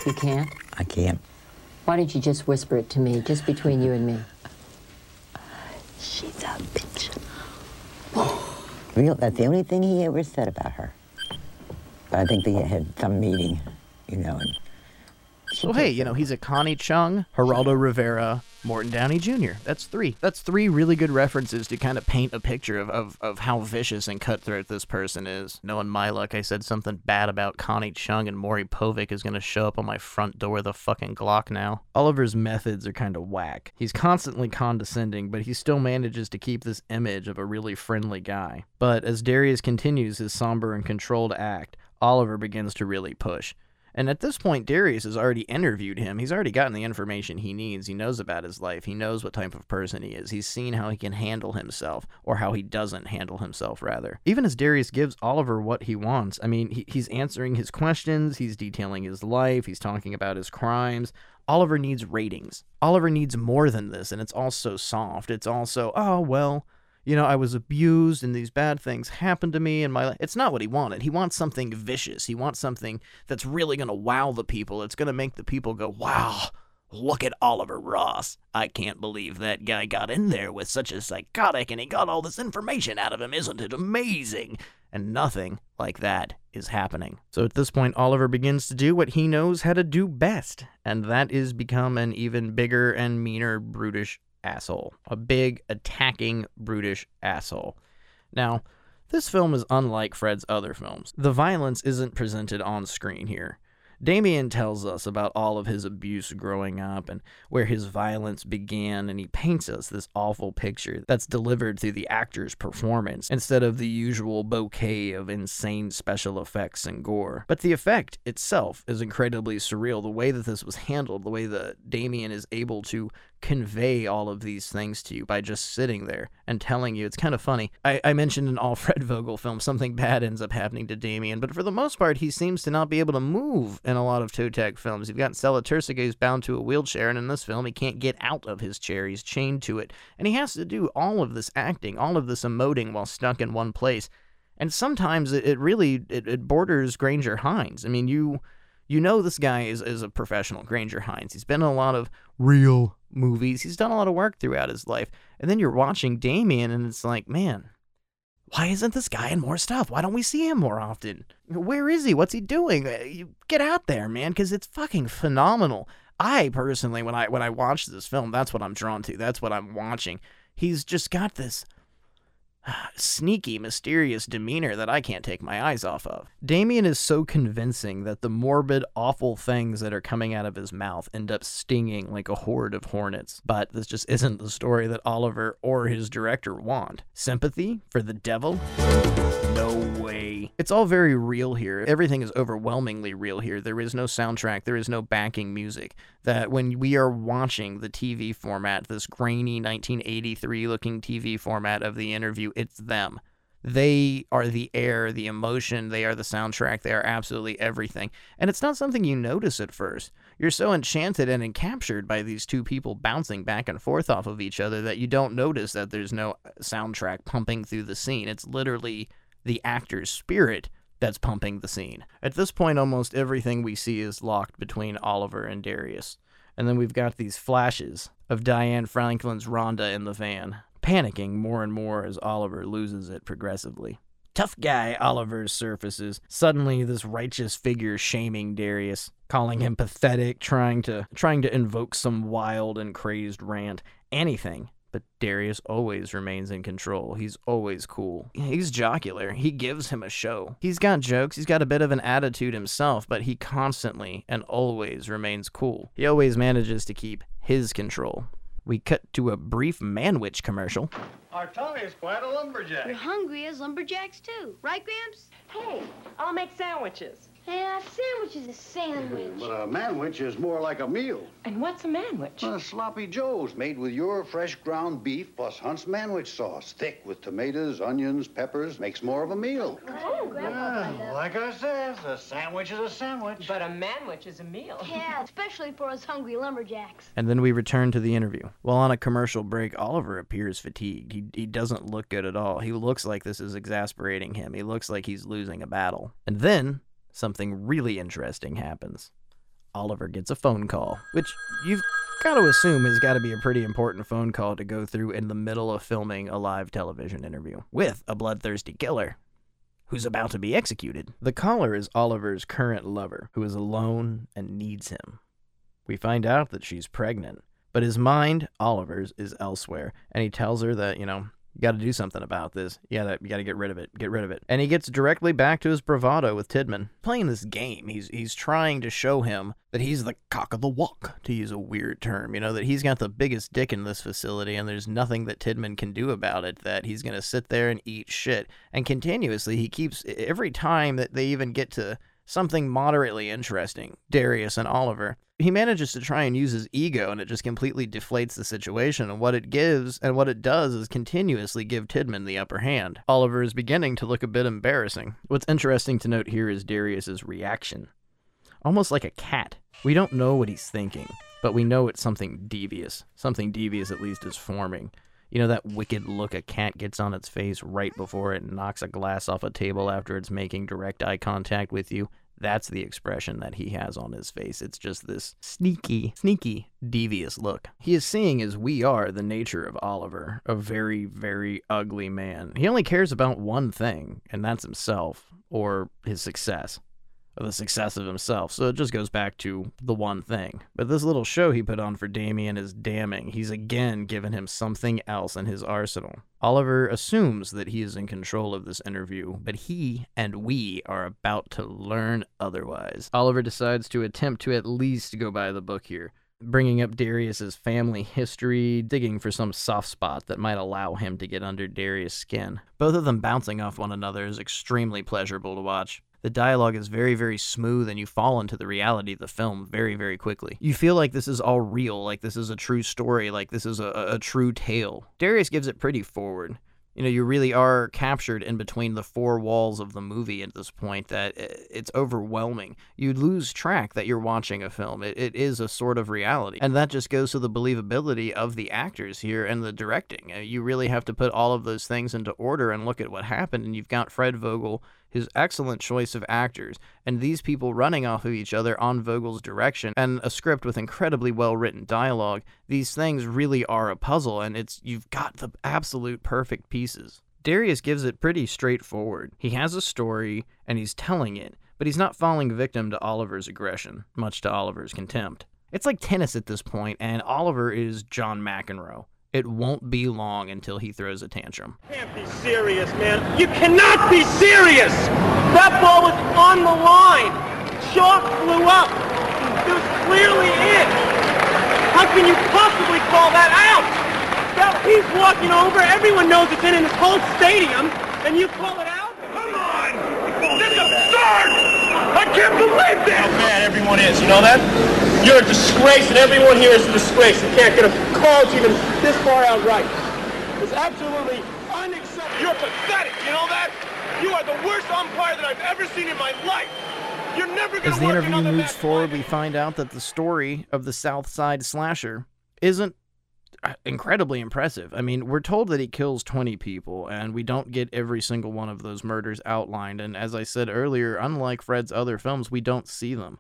You can't?
I can't.
Why don't you just whisper it to me, just between you and me?
She's a bitch. <gasps> Real, that's the only thing he ever said about her. But I think they had some meeting, you know, and
So hey, you know, he's a Connie Chung, Geraldo Rivera, Morton Downey Jr. That's three. That's three really good references to kind of paint a picture of, of, of how vicious and cutthroat this person is. Knowing my luck, I said something bad about Connie Chung and Maury Povich is going to show up on my front door with a fucking Glock now. Oliver's methods are kind of whack. He's constantly condescending, but he still manages to keep this image of a really friendly guy. But as Darius continues his somber and controlled act, Oliver begins to really push. And at this point, Darius has already interviewed him. He's already gotten the information he needs. He knows about his life. He knows what type of person he is. He's seen how he can handle himself, or how he doesn't handle himself, rather. Even as Darius gives Oliver what he wants, I mean, he, he's answering his questions, he's detailing his life, he's talking about his crimes. Oliver needs ratings. Oliver needs more than this, and it's also soft. It's also, oh, well, you know, I was abused and these bad things happened to me in my life. It's not what he wanted. He wants something vicious. He wants something that's really going to wow the people. It's going to make the people go, wow, look at Oliver Ross. I can't believe that guy got in there with such a psychotic and he got all this information out of him. Isn't it amazing? And nothing like that is happening. So at this point, Oliver begins to do what he knows how to do best, and that is become an even bigger and meaner, brutish asshole. A big, attacking, brutish asshole. Now, this film is unlike Fred's other films. The violence isn't presented on screen here. Damien tells us about all of his abuse growing up and where his violence began, and he paints us this awful picture that's delivered through the actor's performance instead of the usual bouquet of insane special effects and gore. But the effect itself is incredibly surreal. The way that this was handled, the way that Damien is able to convey all of these things to you by just sitting there and telling you. It's kind of funny. I, I mentioned in <laughs> all Fred Vogel films, something bad ends up happening to Damien, but for the most part, he seems to not be able to move in a lot of Toetag films. You've got Sella Turcica who's bound to a wheelchair, and in this film, he can't get out of his chair. He's chained to it. And he has to do all of this acting, all of this emoting while stuck in one place. And sometimes it, it really it, it borders Grainger Hines. I mean, you you know this guy is, is a professional, Grainger Hines. He's been in a lot of real movies. He's done a lot of work throughout his life. And then you're watching Damien, and it's like, man, why isn't this guy in more stuff? Why don't we see him more often? Where is he? What's he doing? Uh, get out there, man, because it's fucking phenomenal. I personally, when I when I watch this film, that's what I'm drawn to. That's what I'm watching. He's just got this sneaky, mysterious demeanor that I can't take my eyes off of. Damien is so convincing that the morbid, awful things that are coming out of his mouth end up stinging like a horde of hornets. But this just isn't the story that Oliver or his director want. Sympathy for the devil? No way. It's all very real here. Everything is overwhelmingly real here. There is no soundtrack, there is no backing music. That when we are watching the TV format, this grainy 1983 looking TV format of the interview, it's them. They are the air, the emotion, they are the soundtrack, they are absolutely everything. And it's not something you notice at first. You're so enchanted and encaptured by these two people bouncing back and forth off of each other that you don't notice that there's no soundtrack pumping through the scene. It's literally the actor's spirit that's pumping the scene. At this point, almost everything we see is locked between Oliver and Darius. And then we've got these flashes of Diane Franklin's Rhonda in the van, panicking more and more as Oliver loses it progressively. Tough guy Oliver surfaces. Suddenly this righteous figure shaming Darius, calling him pathetic, trying to trying to invoke some wild and crazed rant. Anything but Darius always remains in control. He's always cool. He's jocular. He gives him a show. He's got jokes. He's got a bit of an attitude himself, but he constantly and always remains cool. He always manages to keep his control. We cut to a brief Manwich commercial.
Our Tony's quite a lumberjack.
You're hungry as lumberjacks too, right, Gramps?
Hey, I'll make sandwiches.
Yeah, a sandwich is a sandwich.
But a manwich is more like a meal.
And what's a manwich?
A sloppy joes made with your fresh ground beef plus Hunt's manwich sauce. Thick with tomatoes, onions, peppers. Makes more of a meal.
Oh, Grandpa.
Yeah, like I says, a sandwich is a sandwich.
But a manwich is a meal. <laughs>
Yeah, especially for us hungry lumberjacks.
And then we return to the interview. While on a commercial break, Oliver appears fatigued. He, he doesn't look good at all. He looks like this is exasperating him. He looks like he's losing a battle. And then something really interesting happens. Oliver gets a phone call, which you've got to assume has got to be a pretty important phone call to go through in the middle of filming a live television interview with a bloodthirsty killer who's about to be executed. The caller is Oliver's current lover, who is alone and needs him. We find out that she's pregnant, but his mind, Oliver's, is elsewhere, and he tells her that, you know, you got to do something about this. You got to you got to get rid of it. Get rid of it. And he gets directly back to his bravado with Tidman. Playing this game, he's he's trying to show him that he's the cock of the walk, to use a weird term. You know that he's got the biggest dick in this facility, and there's nothing that Tidman can do about it. That he's gonna sit there and eat shit. And continuously, he keeps every time that they even get to something moderately interesting, Darius and Oliver. He manages to try and use his ego and it just completely deflates the situation. And what it gives and what it does is continuously give Tidman the upper hand. Oliver is beginning to look a bit embarrassing. What's interesting to note here is Darius's reaction. Almost like a cat. We don't know what he's thinking, but we know it's something devious. Something devious at least is forming. You know that wicked look a cat gets on its face right before it knocks a glass off a table after it's making direct eye contact with you? That's the expression that he has on his face. It's just this sneaky, sneaky, devious look. He is seeing as we are the nature of Oliver, a very, very ugly man. He only cares about one thing, and that's himself, or his success the success of himself. So it just goes back to the one thing. But this little show he put on for Damien is damning. He's again given him something else in his arsenal. Oliver assumes that he is in control of this interview, but he and we are about to learn otherwise. Oliver decides to attempt to at least go by the book here. Bringing up Darius's family history, digging for some soft spot that might allow him to get under Darius' skin. Both of them bouncing off one another is extremely pleasurable to watch. The dialogue is very, very smooth, and you fall into the reality of the film very, very quickly. You feel like this is all real, like this is a true story, like this is a, a true tale. Darius gives it pretty forward. You know, you really are captured in between the four walls of the movie at this point that it's overwhelming. You lose track that you're watching a film. It, it is a sort of reality. And that just goes to the believability of the actors here and the directing. Uh, You really have to put all of those things into order and look at what happened. And you've got Fred Vogel his excellent choice of actors, and these people running off of each other on Vogel's direction, and a script with incredibly well written dialogue. These things really are a puzzle, and it's you've got the absolute perfect pieces. Darius gives it pretty straightforward. He has a story, and he's telling it, but he's not falling victim to Oliver's aggression, much to Oliver's contempt. It's like tennis at this point, and Oliver is John McEnroe. It won't be long until he throws a tantrum.
can't be serious, man. You cannot be serious! That ball was on the line. Chalk flew up. It was clearly in. How can you possibly call that out? That he's walking over. Everyone knows it's in in this whole stadium, and you call it out? Come on! This is absurd! I can't believe this! How bad everyone is, you know that? You're a disgrace, and everyone here is a disgrace. You can't get a call to even this far out right. It's absolutely unacceptable. You're pathetic, you know that? You are the worst umpire that I've ever seen in my life. You're never going to.
As
the
interview moves forward, we find out that the story of the South Side slasher isn't Uh, incredibly impressive. I mean, we're told that he kills 20 people, and we don't get every single one of those murders outlined. And as I said earlier, unlike Fred's other films, we don't see them.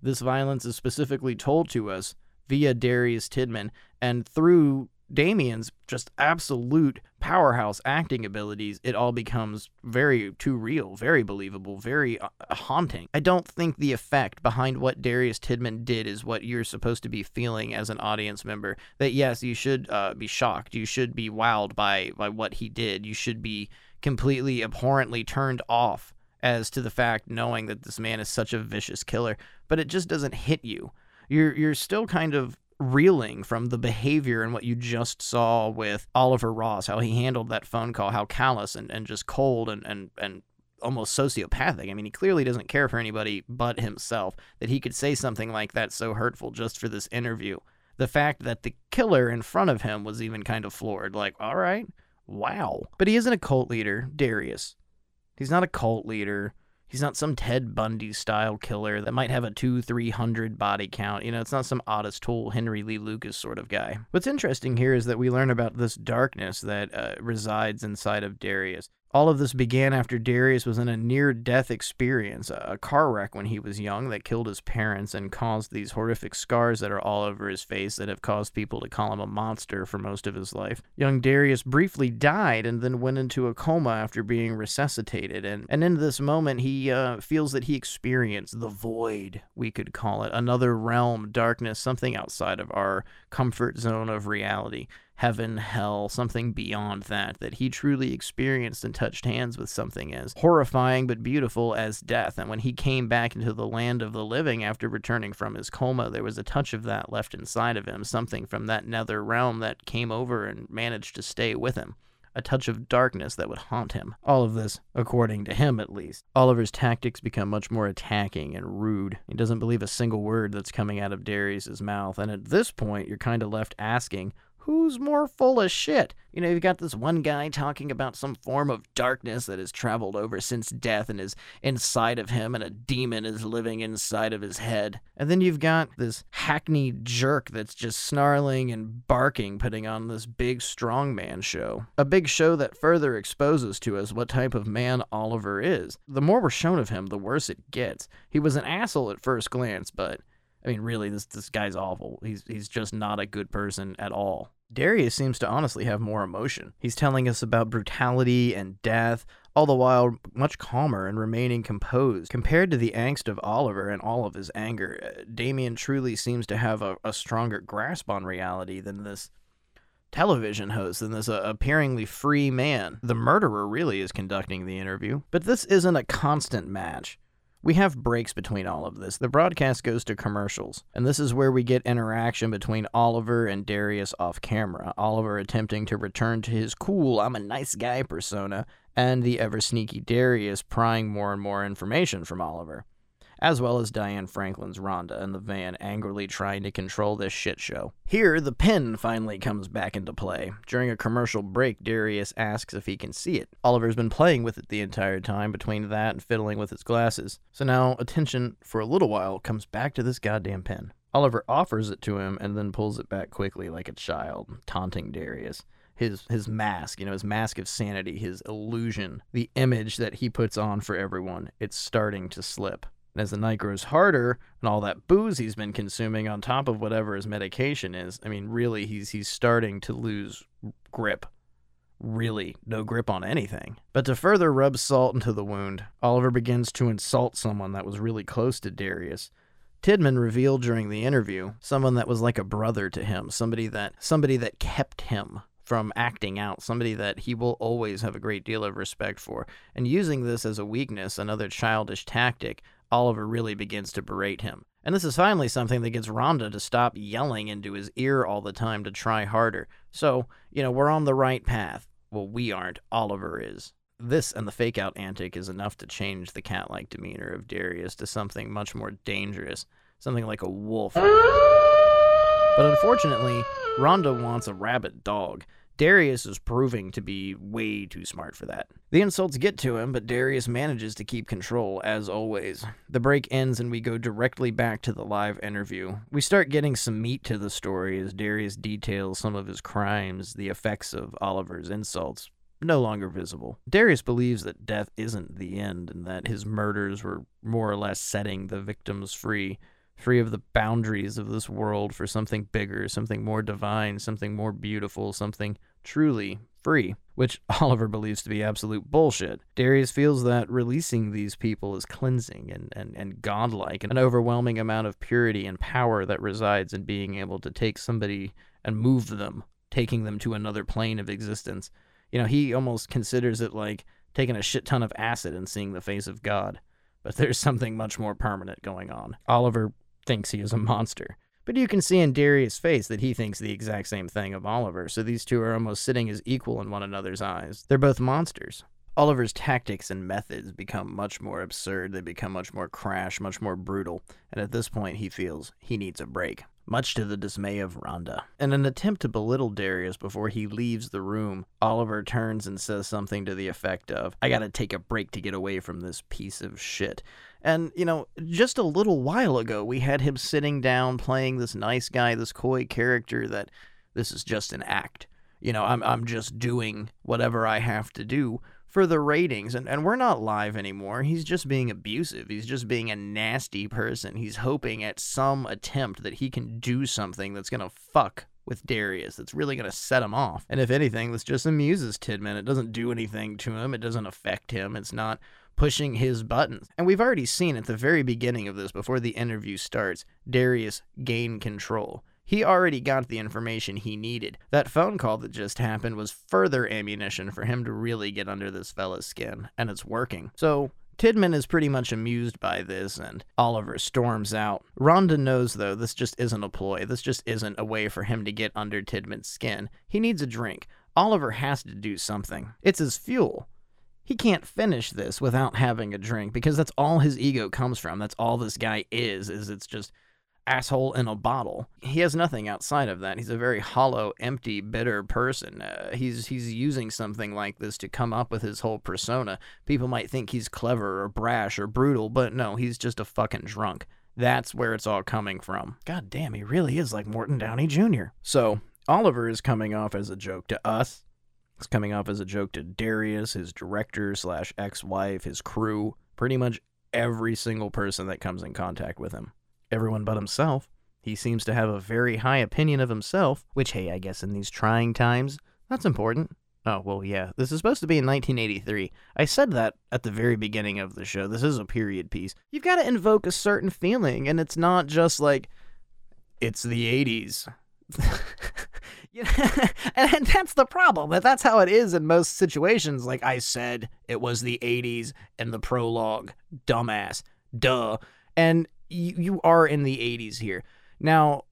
This violence is specifically told to us via Darius Tidman and through Damien's just absolute powerhouse acting abilities, it all becomes very too real, very believable, very uh, haunting. I don't think the effect behind what Darius Tidman did is what you're supposed to be feeling as an audience member. That yes, you should uh, be shocked, you should be wowed by by what he did, you should be completely abhorrently turned off as to the fact knowing that this man is such a vicious killer, but it just doesn't hit you. You're you're still kind of reeling from the behavior and what you just saw with Oliver Ross, how he handled that phone call, how callous and, and just cold and, and, and almost sociopathic. I mean, he clearly doesn't care for anybody but himself, that he could say something like that so hurtful just for this interview. The fact that the killer in front of him was even kind of floored, like, all right, wow. But he isn't a cult leader, Darius. He's not a cult leader. He's not some Ted Bundy style killer that might have a two, three hundred body count. You know, it's not some Ottis Toole Henry Lee Lucas sort of guy. What's interesting here is that we learn about this darkness that uh, resides inside of Darius. All of this began after Darius was in a near death experience, a car wreck when he was young that killed his parents and caused these horrific scars that are all over his face that have caused people to call him a monster for most of his life. Young Darius briefly died and then went into a coma after being resuscitated. And, and in this moment, he uh, feels that he experienced the void, we could call it, another realm, darkness, something outside of our comfort zone of reality heaven, hell, something beyond that, that he truly experienced and touched hands with something as horrifying but beautiful as death. And when he came back into the land of the living after returning from his coma, there was a touch of that left inside of him, something from that nether realm that came over and managed to stay with him. A touch of darkness that would haunt him. All of this, according to him at least. Oliver's tactics become much more attacking and rude. He doesn't believe a single word that's coming out of Darius's mouth, and at this point, you're kind of left asking, who's more full of shit? You know, you've got this one guy talking about some form of darkness that has traveled over since death and is inside of him, and a demon is living inside of his head. And then you've got this hackneyed jerk that's just snarling and barking, putting on this big strongman show. A big show that further exposes to us what type of man Oliver is. The more we're shown of him, the worse it gets. He was an asshole at first glance, but I mean, really, this this guy's awful. He's he's just not a good person at all. Darius seems to honestly have more emotion. He's telling us about brutality and death, all the while much calmer and remaining composed. Compared to the angst of Oliver and all of his anger, uh, Damien truly seems to have a, a stronger grasp on reality than this television host than this uh, appearingly free man. The murderer really is conducting the interview. But this isn't a constant match. We have breaks between all of this. The broadcast goes to commercials, and this is where we get interaction between Oliver and Darius off camera. Oliver attempting to return to his cool, I'm a nice guy persona, and the ever sneaky Darius prying more and more information from Oliver, as well as Diane Franklin's Rhonda in the van angrily trying to control this shit show. Here, the pen finally comes back into play. During a commercial break, Darius asks if he can see it. Oliver's been playing with it the entire time between that and fiddling with his glasses. So now, attention for a little while comes back to this goddamn pen. Oliver offers it to him and then pulls it back quickly like a child, taunting Darius his his mask, you know, his mask of sanity, his illusion, the image that he puts on for everyone, it's starting to slip. And as the night grows harder and all that booze he's been consuming on top of whatever his medication is, I mean, really he's he's starting to lose grip. Really, no grip on anything. But to further rub salt into the wound, Oliver begins to insult someone that was really close to Darius. Tidman revealed during the interview someone that was like a brother to him, somebody that somebody that kept him from acting out, somebody that he will always have a great deal of respect for. And using this as a weakness, another childish tactic, Oliver really begins to berate him. And this is finally something that gets Rhonda to stop yelling into his ear all the time to try harder. So, you know, we're on the right path. Well, we aren't. Oliver is. This and the fake out antic is enough to change the cat like demeanor of Darius to something much more dangerous, something like a wolf. But unfortunately, Rhonda wants a rabbit dog. Darius is proving to be way too smart for that. The insults get to him, but Darius manages to keep control, as always. The break ends and we go directly back to the live interview. We start getting some meat to the story as Darius details some of his crimes, the effects of Oliver's insults, no longer visible. Darius believes that death isn't the end and that his murders were more or less setting the victims free free of the boundaries of this world for something bigger, something more divine, something more beautiful, something truly free, which <laughs> Oliver believes to be absolute bullshit. Darius feels that releasing these people is cleansing and, and, and godlike, an overwhelming amount of purity and power that resides in being able to take somebody and move them, taking them to another plane of existence. You know, he almost considers it like taking a shit ton of acid and seeing the face of God. But there's something much more permanent going on. Oliver thinks he is a monster. But you can see in Darius' face that he thinks the exact same thing of Oliver, so these two are almost sitting as equal in one another's eyes. They're both monsters. Oliver's tactics and methods become much more absurd, they become much more crash, much more brutal, and at this point he feels he needs a break. Much to the dismay of Rhonda. In an attempt to belittle Darius before he leaves the room, Oliver turns and says something to the effect of, I gotta take a break to get away from this piece of shit. And, you know, just a little while ago, we had him sitting down playing this nice guy, this coy character that this is just an act. You know, I'm, I'm just doing whatever I have to do for the ratings. And, and we're not live anymore. He's just being abusive. He's just being a nasty person. He's hoping at some attempt that he can do something that's going to fuck with Darius that's really going to set him off. And if anything, this just amuses Tidman. It doesn't do anything to him, it doesn't affect him. It's not pushing his buttons. And we've already seen at the very beginning of this, before the interview starts, Darius gain control. He already got the information he needed. That phone call that just happened was further ammunition for him to really get under this fella's skin, and it's working. So, Tidman is pretty much amused by this, and Oliver storms out. Rhonda knows, though, this just isn't a ploy. This just isn't a way for him to get under Tidman's skin. He needs a drink. Oliver has to do something. It's his fuel he can't finish this without having a drink because that's all his ego comes from. That's all this guy is, is it's just asshole in a bottle. He has nothing outside of that. He's a very hollow, empty, bitter person. Uh, he's he's using something like this to come up with his whole persona. People might think he's clever or brash or brutal, but no, he's just a fucking drunk. That's where it's all coming from. God damn, he really is like Morton Downey Jr. So, Oliver is coming off as a joke to us. It's coming off as a joke to Darius, his director slash ex wife, his crew, pretty much every single person that comes in contact with him. Everyone but himself. He seems to have a very high opinion of himself, which, hey, I guess in these trying times, that's important. Oh, well, yeah. This is supposed to be in 1983. I said that at the very beginning of the show. This is a period piece. You've got to invoke a certain feeling, and it's not just like, it's the 80s. <laughs> You <laughs> know, and that's the problem. That that's how it is in most situations. Like I said, it was the '80s and the prologue. Dumbass, duh. And you, you are in the '80s here. Now,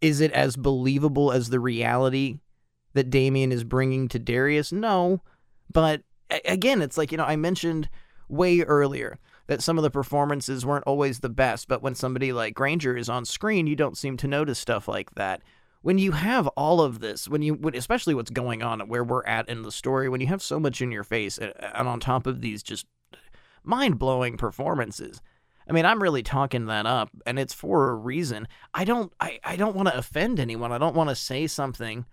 is it as believable as the reality that Damien is bringing to Darius? No, but again, it's like you know I mentioned way earlier that some of the performances weren't always the best, but when somebody like Grainger is on screen, you don't seem to notice stuff like that when you have all of this, when you, when, especially what's going on where we're at in the story, when you have so much in your face, and on top of these just mind blowing performances, I mean, I'm really talking that up, and it's for a reason. I don't, I, I don't want to offend anyone. I don't want to say something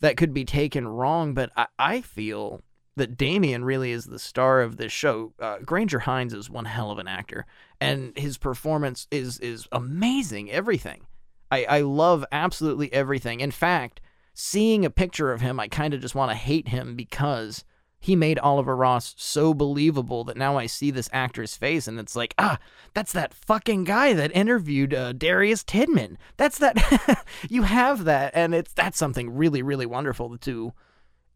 that could be taken wrong, but I, I feel that Damien really is the star of this show. Uh, Grainger Hines is one hell of an actor, and his performance is is amazing. Everything. I, I love absolutely everything. In fact, seeing a picture of him, I kind of just want to hate him because he made Oliver Ross so believable that now I see this actor's face and it's like, ah, that's that fucking guy that interviewed uh, Darius Tidman. That's that. <laughs> you have that, and it's that's something really, really wonderful to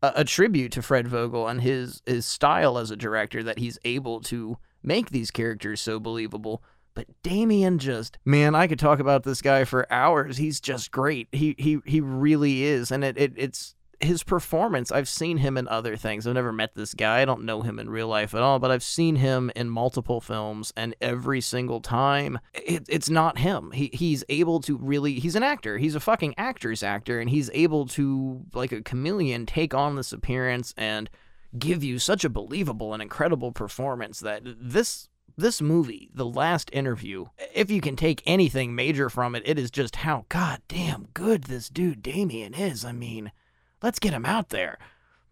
uh, attribute to Fred Vogel and his his style as a director that he's able to make these characters so believable. But Damien just man, I could talk about this guy for hours. He's just great. He he he really is, and it, it it's his performance. I've seen him in other things. I've never met this guy. I don't know him in real life at all, but I've seen him in multiple films, and every single time, it, it's not him. He he's able to really. He's an actor. He's a fucking actor's actor, and he's able to like a chameleon take on this appearance and give you such a believable and incredible performance that this this movie, The Last Interview, if you can take anything major from it, it is just how goddamn good this dude Damien is. I mean, let's get him out there.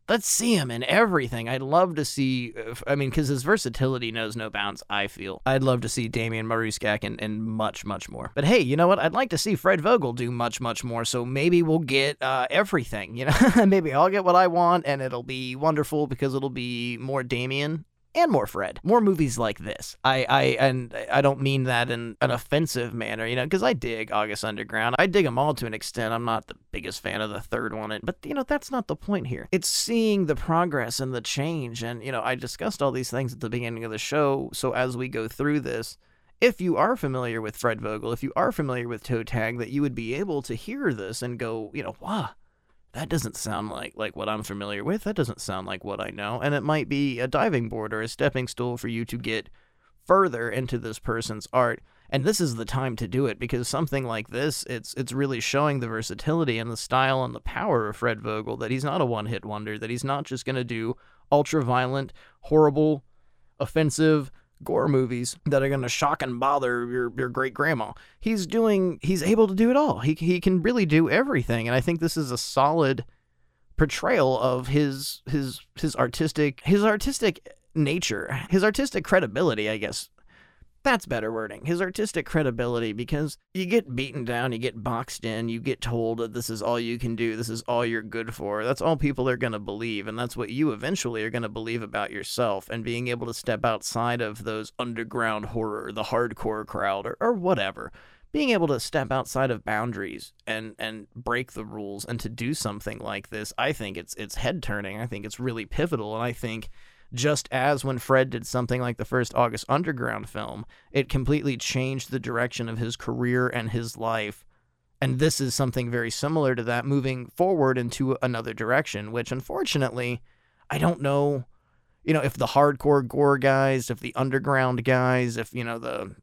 Let's see him in everything. I'd love to see, I mean, because his versatility knows no bounds, I feel. I'd love to see Damian Maruscak and, and much, much more. But hey, you know what? I'd like to see Fred Vogel do much, much more. So maybe we'll get uh, everything, you know? <laughs> maybe I'll get what I want and it'll be wonderful because it'll be more Damien and more Fred. More movies like this. I, I and I don't mean that in an offensive manner, you know, because I dig August Underground. I dig them all to an extent. I'm not the biggest fan of the third one, but you know, that's not the point here. It's seeing the progress and the change. And, you know, I discussed all these things at the beginning of the show. So as we go through this, if you are familiar with Fred Vogel, if you are familiar with Toetag, that you would be able to hear this and go, you know, wow, that doesn't sound like like what I'm familiar with. That doesn't sound like what I know. And it might be a diving board or a stepping stool for you to get further into this person's art. And this is the time to do it because something like this, it's it's really showing the versatility and the style and the power of Fred Vogel that he's not a one-hit wonder, that he's not just going to do ultra violent, horrible, offensive gore movies that are going to shock and bother your, your great grandma. He's doing, he's able to do it all. He, he can really do everything. And I think this is a solid portrayal of his, his, his artistic, his artistic nature, his artistic credibility, I guess, that's better wording. His artistic credibility, because you get beaten down, you get boxed in, you get told that this is all you can do, this is all you're good for. That's all people are going to believe, and that's what you eventually are going to believe about yourself. And being able to step outside of those underground horror, the hardcore crowd, or, or whatever, being able to step outside of boundaries and and break the rules and to do something like this, I think it's it's head turning. I think it's really pivotal, and I think just as when Fred did something like the first August Underground film, it completely changed the direction of his career and his life. And this is something very similar to that, moving forward into another direction, which unfortunately, I don't know, you know, if the hardcore gore guys, if the underground guys, if, you know, the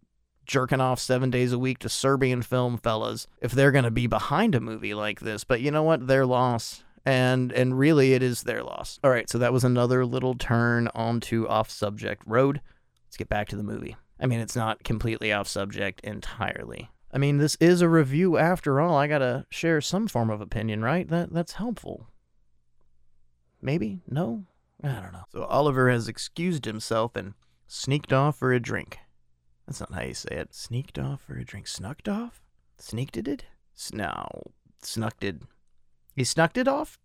jerking off seven days a week to Serbian film fellas, if they're going to be behind a movie like this. But you know what? Their loss and and really it is their loss. All right, so that was another little turn onto off subject road. Let's get back to the movie. I mean, it's not completely off subject entirely. I mean, this is a review after all. I got to share some form of opinion, right? That that's helpful. Maybe? No? I don't know. So Oliver has excused himself and sneaked off for a drink. That's not how you say it. Sneaked off for a drink. Snucked off? Sneaked it? No. Snucked it. He snuck it off?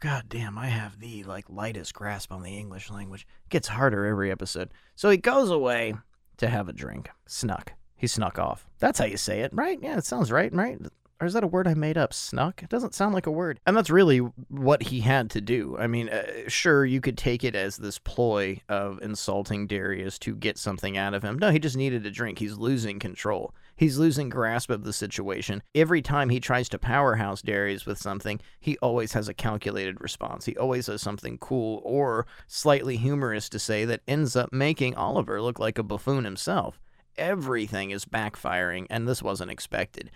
God damn, I have the like lightest grasp on the English language. It gets harder every episode. So he goes away to have a drink. Snuck. He snuck off. That's how you say it, right? Yeah, it sounds right, right? Or is that a word I made up? Snuck? It doesn't sound like a word. And that's really what he had to do. I mean, uh, sure, you could take it as this ploy of insulting Darius to get something out of him. No, he just needed a drink. He's losing control. He's losing grasp of the situation. Every time he tries to powerhouse Darius with something, he always has a calculated response. He always has something cool or slightly humorous to say that ends up making Oliver look like a buffoon himself. Everything is backfiring, and this wasn't expected.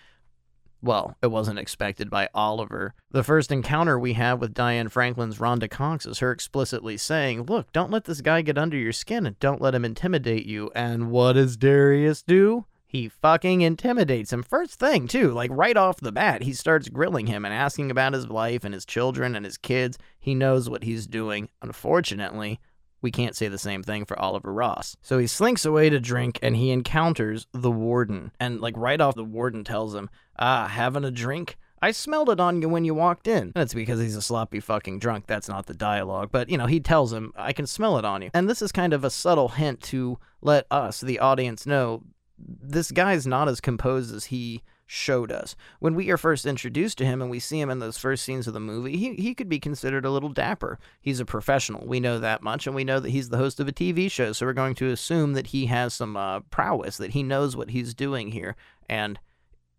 Well, it wasn't expected by Oliver. The first encounter we have with Diane Franklin's Rhonda Cox is her explicitly saying, Look, don't let this guy get under your skin and don't let him intimidate you. And what does Darius do? He fucking intimidates him. First thing, too, like right off the bat, he starts grilling him and asking about his life and his children and his kids. He knows what he's doing. Unfortunately, we can't say the same thing for Oliver Ross. So he slinks away to drink and he encounters the warden. And, like, right off, the warden tells him, Ah, having a drink? I smelled it on you when you walked in. That's because he's a sloppy fucking drunk. That's not the dialogue. But, you know, he tells him, I can smell it on you. And this is kind of a subtle hint to let us, the audience, know this guy's not as composed as he showed us. When we are first introduced to him and we see him in those first scenes of the movie, he, he could be considered a little dapper. He's a professional. We know that much, and we know that he's the host of a TV show, so we're going to assume that he has some uh, prowess, that he knows what he's doing here, and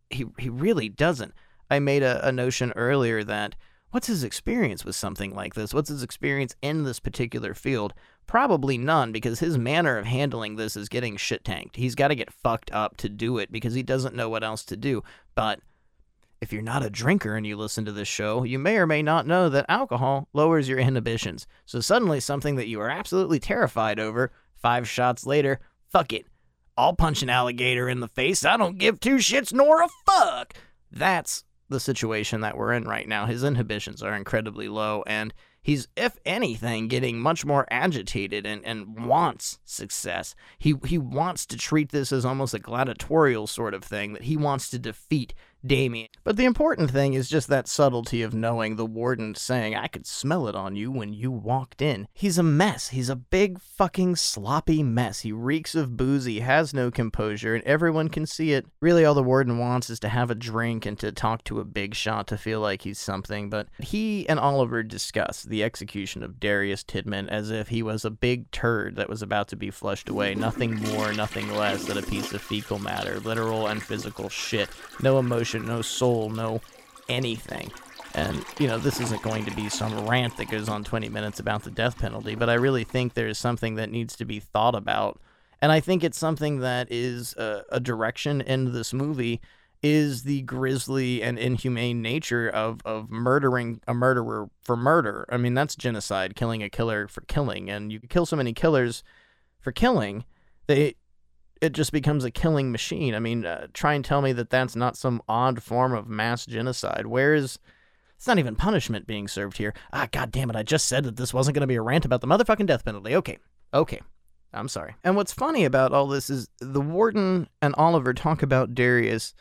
he, he really doesn't. I made a, a notion earlier that what's his experience with something like this? What's his experience in this particular field? Probably none, because his manner of handling this is getting shit tanked. He's got to get fucked up to do it because he doesn't know what else to do. But if you're not a drinker and you listen to this show, you may or may not know that alcohol lowers your inhibitions. So suddenly, something that you are absolutely terrified over, five shots later, fuck it. I'll punch an alligator in the face. I don't give two shits nor a fuck. That's the situation that we're in right now. His inhibitions are incredibly low, and he's, if anything, getting much more agitated and, and wants success. He he wants to treat this as almost a gladiatorial sort of thing that he wants to defeat Damien. But the important thing is just that subtlety of knowing the warden saying, I could smell it on you when you walked in. He's a mess. He's a big fucking sloppy mess. He reeks of booze. He has no composure, and everyone can see it. Really, all the warden wants is to have a drink and to talk to a big shot to feel like he's something. But he and Oliver discuss the execution of Darius Tidman as if he was a big turd that was about to be flushed away. Nothing more, nothing less than a piece of fecal matter, literal and physical shit. No emotion no soul, no anything. And, you know, this isn't going to be some rant that goes on 20 minutes about the death penalty, but I really think there's something that needs to be thought about. And I think it's something that is a, a direction in this movie is the grisly and inhumane nature of, of murdering a murderer for murder. I mean, that's genocide, killing a killer for killing. And you kill so many killers for killing, they it just becomes a killing machine. I mean, uh, try and tell me that that's not some odd form of mass genocide. Where is it's not even punishment being served here. Ah, god damn it! I just said that this wasn't going to be a rant about the motherfucking death penalty. Okay, okay, I'm sorry. And what's funny about all this is the warden and Oliver talk about Darius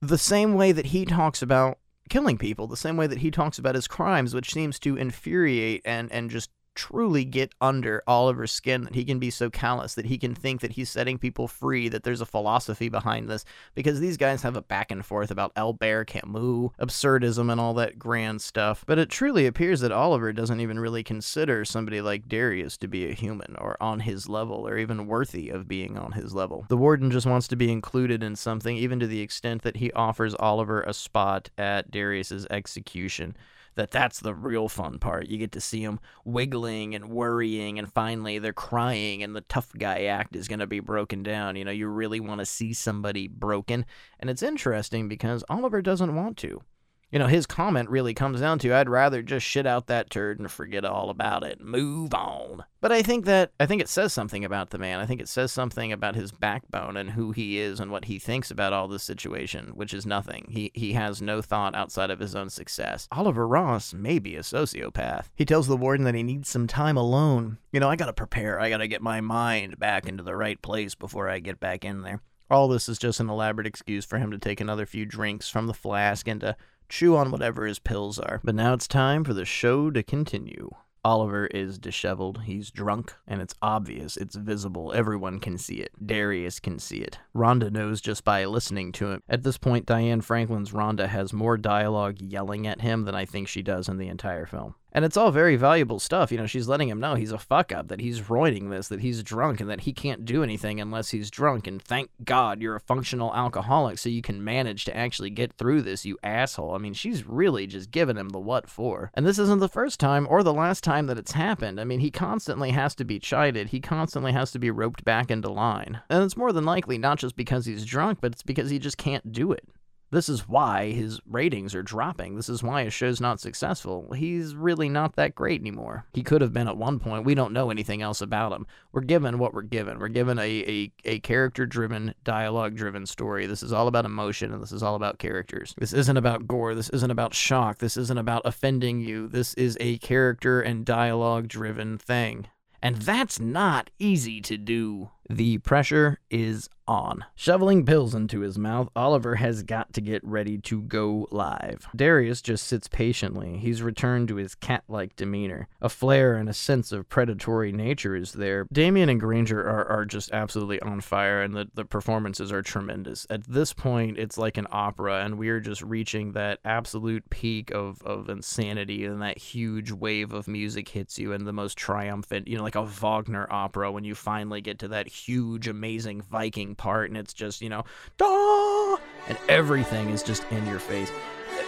the same way that he talks about killing people, the same way that he talks about his crimes, which seems to infuriate and and just truly get under Oliver's skin that he can be so callous that he can think that he's setting people free, that there's a philosophy behind this, because these guys have a back and forth about Albert Camus, absurdism, and all that grand stuff. But it truly appears that Oliver doesn't even really consider somebody like Darius to be a human or on his level or even worthy of being on his level. The warden just wants to be included in something, even to the extent that he offers Oliver a spot at Darius's execution that that's the real fun part. You get to see them wiggling and worrying, and finally they're crying, and the tough guy act is going to be broken down. You know, you really want to see somebody broken. And it's interesting because Oliver doesn't want to you know, his comment really comes down to I'd rather just shit out that turd and forget all about it. Move on. But I think that I think it says something about the man. I think it says something about his backbone and who he is and what he thinks about all this situation, which is nothing. He he has no thought outside of his own success. Oliver Ross may be a sociopath. He tells the warden that he needs some time alone. You know, I got to prepare. I got to get my mind back into the right place before I get back in there. All this is just an elaborate excuse for him to take another few drinks from the flask and to chew on whatever his pills are. But now it's time for the show to continue. Oliver is disheveled, he's drunk, and it's obvious, it's visible, everyone can see it. Darius can see it. Rhonda knows just by listening to him. At this point, Diane Franklin's Rhonda has more dialogue yelling at him than I think she does in the entire film. And it's all very valuable stuff. You know, she's letting him know he's a fuck up, that he's roiding this, that he's drunk, and that he can't do anything unless he's drunk. And thank God you're a functional alcoholic so you can manage to actually get through this, you asshole. I mean, she's really just giving him the what for. And this isn't the first time or the last time that it's happened. I mean, he constantly has to be chided, he constantly has to be roped back into line. And it's more than likely not just because he's drunk, but it's because he just can't do it. This is why his ratings are dropping. This is why his show's not successful. He's really not that great anymore. He could have been at one point. We don't know anything else about him. We're given what we're given. We're given a, a, a character driven, dialogue driven story. This is all about emotion and this is all about characters. This isn't about gore. This isn't about shock. This isn't about offending you. This is a character and dialogue driven thing. And that's not easy to do. The pressure is on. Shoveling pills into his mouth, Oliver has got to get ready to go live. Darius just sits patiently. He's returned to his cat like demeanor. A flair and a sense of predatory nature is there. Damien and Grainger are, are just absolutely on fire, and the, the performances are tremendous. At this point, it's like an opera, and we're just reaching that absolute peak of, of insanity, and that huge wave of music hits you, and the most triumphant, you know, like a Wagner opera when you finally get to that huge, amazing Viking part, and it's just, you know, da, and everything is just in your face.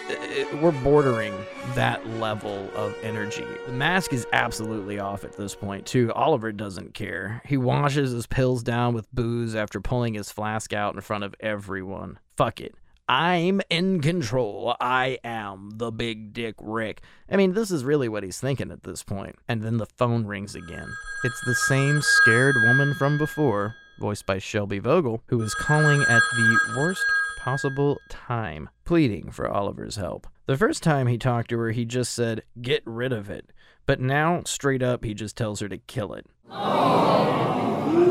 Uh, uh, We're bordering that level of energy. The mask is absolutely off at this point, too. Oliver doesn't care. He washes his pills down with booze after pulling his flask out in front of everyone. Fuck it. I'm in control. I am the big dick Rick. I mean, this is really what he's thinking at this point. And then the phone rings again. It's the same scared woman from before, voiced by Shelby Vogel, who is calling at the worst possible time, pleading for Oliver's help. The first time he talked to her, he just said, Get rid of it. But now, straight up, he just tells her to kill it. <laughs>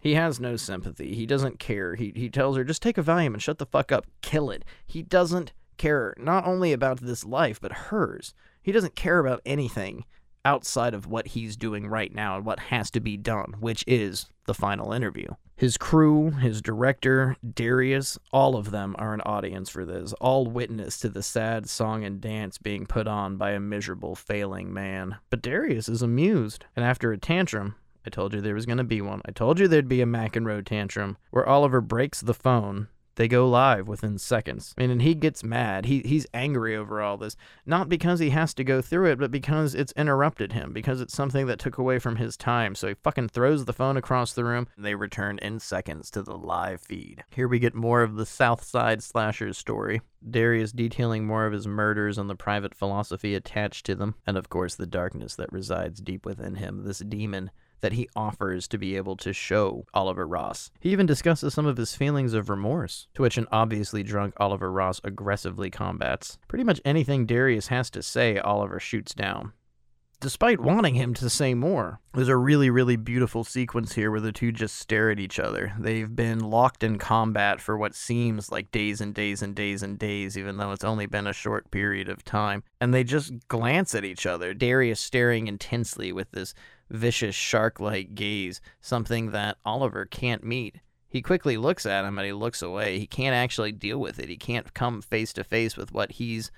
He has no sympathy. He doesn't care. He, he tells her, just take a Valium and shut the fuck up. Kill it. He doesn't care, not only about this life, but hers. He doesn't care about anything outside of what he's doing right now and what has to be done, which is the final interview. His crew, his director, Darius, all of them are an audience for this, all witness to the sad song and dance being put on by a miserable, failing man. But Darius is amused, and after a tantrum, I told you there was going to be one. I told you there'd be a McEnroe tantrum where Oliver breaks the phone. They go live within seconds. I mean, and he gets mad. He he's angry over all this, not because he has to go through it, but because it's interrupted him, because it's something that took away from his time. So he fucking throws the phone across the room. And they return in seconds to the live feed. Here we get more of the South Side Slashers story. Darius detailing more of his murders and the private philosophy attached to them, and of course the darkness that resides deep within him, this demon that he offers to be able to show Oliver Ross. He even discusses some of his feelings of remorse, to which an obviously drunk Oliver Ross aggressively combats. Pretty much anything Darius has to say, Oliver shoots down. Despite wanting him to say more, there's a really, really beautiful sequence here where the two just stare at each other. They've been locked in combat for what seems like days and days and days and days, even though it's only been a short period of time. And they just glance at each other, Darius staring intensely with this vicious shark like gaze, something that Oliver can't meet. He quickly looks at him and he looks away. He can't actually deal with it. He can't come face to face with what he's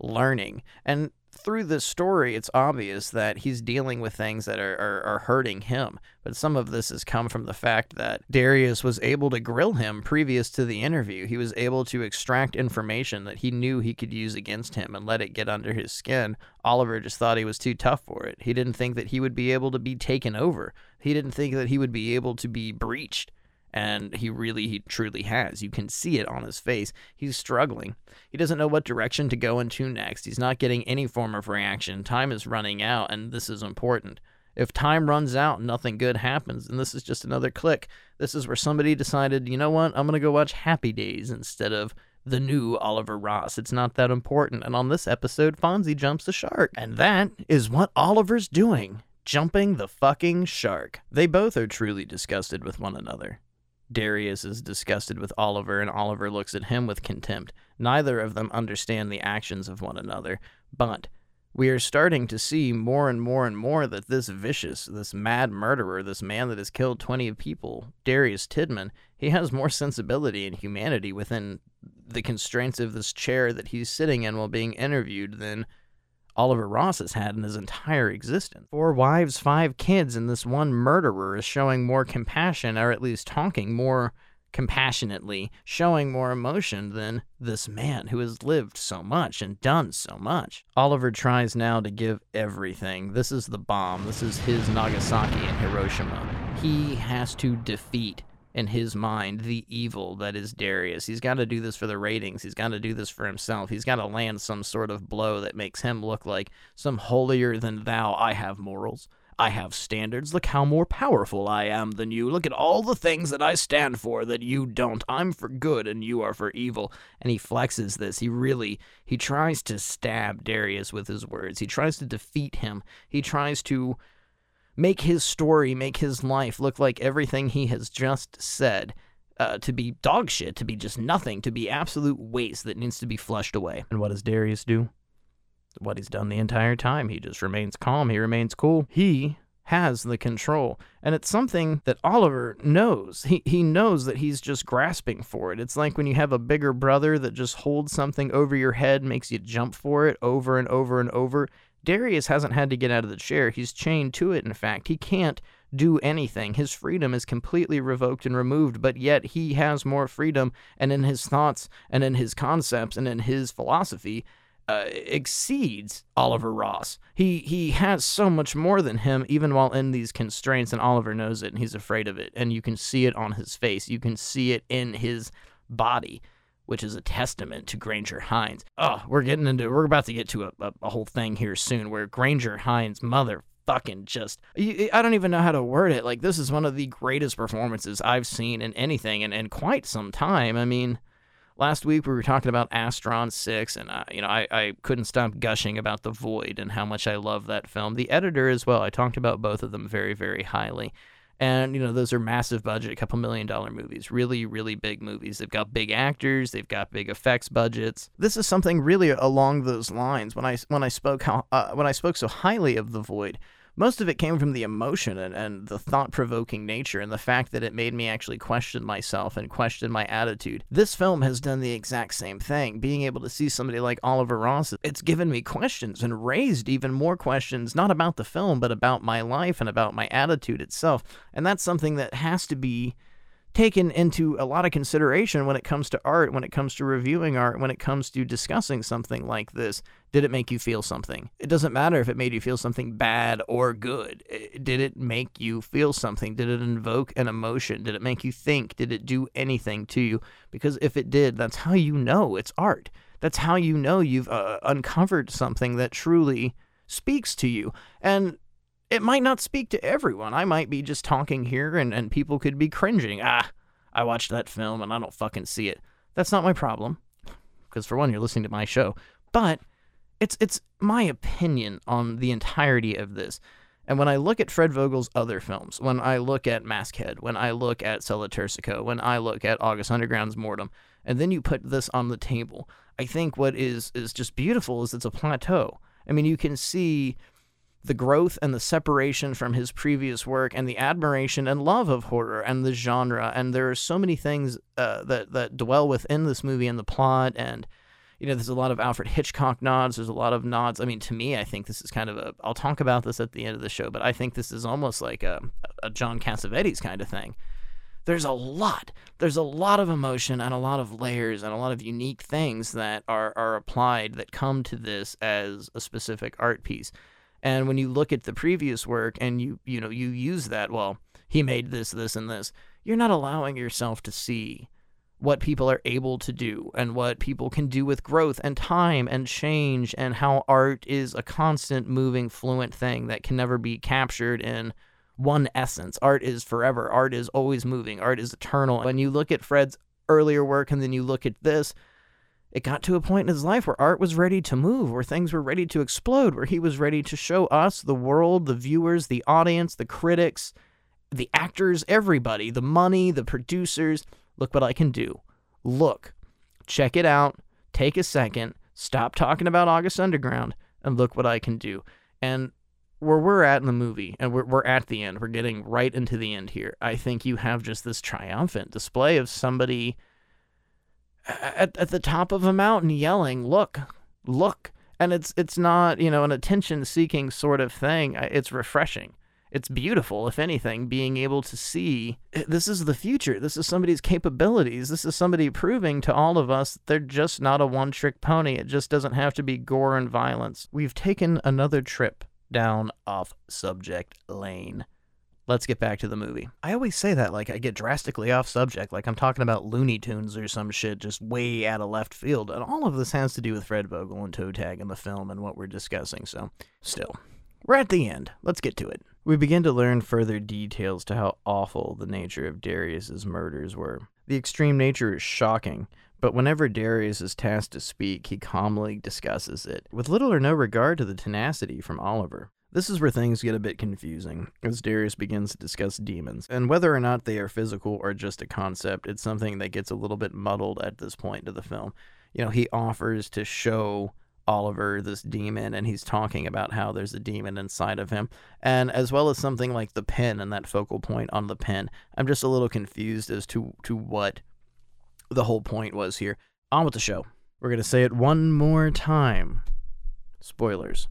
learning. And through this story, it's obvious that he's dealing with things that are, are, are, hurting him. But some of this has come from the fact that Darius was able to grill him previous to the interview. He was able to extract information that he knew he could use against him and let it get under his skin. Oliver just thought he was too tough for it. He didn't think that he would be able to be taken over, he didn't think that he would be able to be breached and he really he truly has you can see it on his face he's struggling he doesn't know what direction to go into next he's not getting any form of reaction time is running out and this is important if time runs out nothing good happens and this is just another click this is where somebody decided you know what i'm going to go watch happy days instead of the new Oliver Ross. It's not that important. And on this episode, Fonzie jumps the shark. And that is what Oliver's doing jumping the fucking shark. They both are truly disgusted with one another. Darius is disgusted with Oliver, and Oliver looks at him with contempt. Neither of them understand the actions of one another, but we are starting to see more and more and more that this vicious, this mad murderer, this man that has killed 20 people, Darius Tidman, he has more sensibility and humanity within the constraints of this chair that he's sitting in while being interviewed than Oliver Ross has had in his entire existence. Four wives, five kids, and this one murderer is showing more compassion, or at least talking more compassionately, showing more emotion than this man who has lived so much and done so much. Oliver tries now to give everything. This is the bomb. This is his Nagasaki and Hiroshima. He has to defeat in his mind the evil that is Darius. He's got to do this for the ratings. He's got to do this for himself. He's got to land some sort of blow that makes him look like some holier than thou. I have morals. I have standards. Look how more powerful I am than you. Look at all the things that I stand for that you don't. I'm for good and you are for evil. And he flexes this. He really he tries to stab Darius with his words. He tries to defeat him. He tries to make his story, make his life look like everything he has just said. Uh, to be dog shit, to be just nothing, to be absolute waste that needs to be flushed away. And what does Darius do? What he's done the entire time. He just remains calm. He remains cool. He has the control. And it's something that Oliver knows. He he knows that he's just grasping for it. It's like when you have a bigger brother that just holds something over your head, makes you jump for it over and over and over. Darius hasn't had to get out of the chair. He's chained to it, in fact. He can't do anything. His freedom is completely revoked and removed, but yet he has more freedom, and in his thoughts, and in his concepts, and in his philosophy, uh, exceeds Oliver Ross. He he has so much more than him, even while in these constraints, and Oliver knows it, and he's afraid of it, and you can see it on his face. You can see it in his body which is a testament to Grainger Hines. Oh, we're getting into we're about to get to a, a, a whole thing here soon where Grainger Hines motherfucking just I don't even know how to word it. Like this is one of the greatest performances I've seen in anything in, in quite some time. I mean, last week we were talking about Astron 6 and I, you know I, I couldn't stop gushing about The Void and how much I love that film. The editor as well. I talked about both of them very very highly. And, you know, those are massive budget, couple million dollar movies, really, really big movies. They've got big actors, they've got big effects budgets. This is something really along those lines. When I, when I spoke how, uh, when I spoke so highly of The Void, most of it came from the emotion and, and the thought provoking nature and the fact that it made me actually question myself and question my attitude. This film has done the exact same thing. Being able to see somebody like Oliver Ross, it's given me questions and raised even more questions, not about the film, but about my life and about my attitude itself. And that's something that has to be taken into a lot of consideration when it comes to art, when it comes to reviewing art, when it comes to discussing something like this. Did it make you feel something? It doesn't matter if it made you feel something bad or good. Did it make you feel something? Did it invoke an emotion? Did it make you think? Did it do anything to you? Because if it did, that's how you know it's art. That's how you know you've uh, uncovered something that truly speaks to you. And it might not speak to everyone. I might be just talking here and, and people could be cringing. Ah, I watched that film and I don't fucking see it. That's not my problem. Because for one, you're listening to my show. But it's it's my opinion on the entirety of this. And when I look at Fred Vogel's other films, when I look at Maskhead, when I look at Sella Turcica, when I look at August Underground's Mortem, and then you put this on the table, I think what is is just beautiful is it's a plateau. I mean, you can see the growth and the separation from his previous work and the admiration and love of horror and the genre. And there are so many things uh, that that dwell within this movie and the plot and you know there's a lot of Alfred Hitchcock nods. There's a lot of nods. I mean to me I think this is kind of a I'll talk about this at the end of the show but I think this is almost like a, a John Cassavetes kind of thing. There's a lot. There's a lot of emotion and a lot of layers and a lot of unique things that are are applied that come to this as a specific art piece and when you look at the previous work and you you know you use that, well, he made this, this, and this, you're not allowing yourself to see what people are able to do and what people can do with growth and time and change and how art is a constant moving fluent thing that can never be captured in one essence. Art is forever. Art is always moving. Art is eternal. When you look at Fred's earlier work and then you look at this, it got to a point in his life where art was ready to move, where things were ready to explode, where he was ready to show us, the world, the viewers, the audience, the critics, the actors, everybody, the money, the producers, look what I can do. Look, check it out, take a second, stop talking about August Underground, and look what I can do. And where we're at in the movie, and we're, we're at the end, we're getting right into the end here. I think you have just this triumphant display of somebody at, at the top of a mountain yelling, "Look, look!" And it's it's not you know an attention seeking sort of thing. It's refreshing. It's beautiful, if anything, being able to see this is the future. This is somebody's capabilities. This is somebody proving to all of us they're just not a one trick pony. It just doesn't have to be gore and violence. We've taken another trip down off subject lane let's get back to the movie. I always say that like I get drastically off subject, like I'm talking about Looney Tunes or some shit just way out of left field. And all of this has to do with Fred Vogel and Toetag in the film and what we're discussing, so still. We're at the end. Let's get to it. We begin to learn further details to how awful the nature of Darius's murders were. The extreme nature is shocking, but whenever Darius is tasked to speak, he calmly discusses it, with little or no regard to the tenacity from Oliver. This is where things get a bit confusing as Darius begins to discuss demons. And whether or not they are physical or just a concept, it's something that gets a little bit muddled at this point of the film. You know, he offers to show Oliver this demon and he's talking about how there's a demon inside of him and as well as something like the pen and that focal point on the pen I'm just a little confused as to to what the whole point was here on with the show we're going to say it one more time spoilers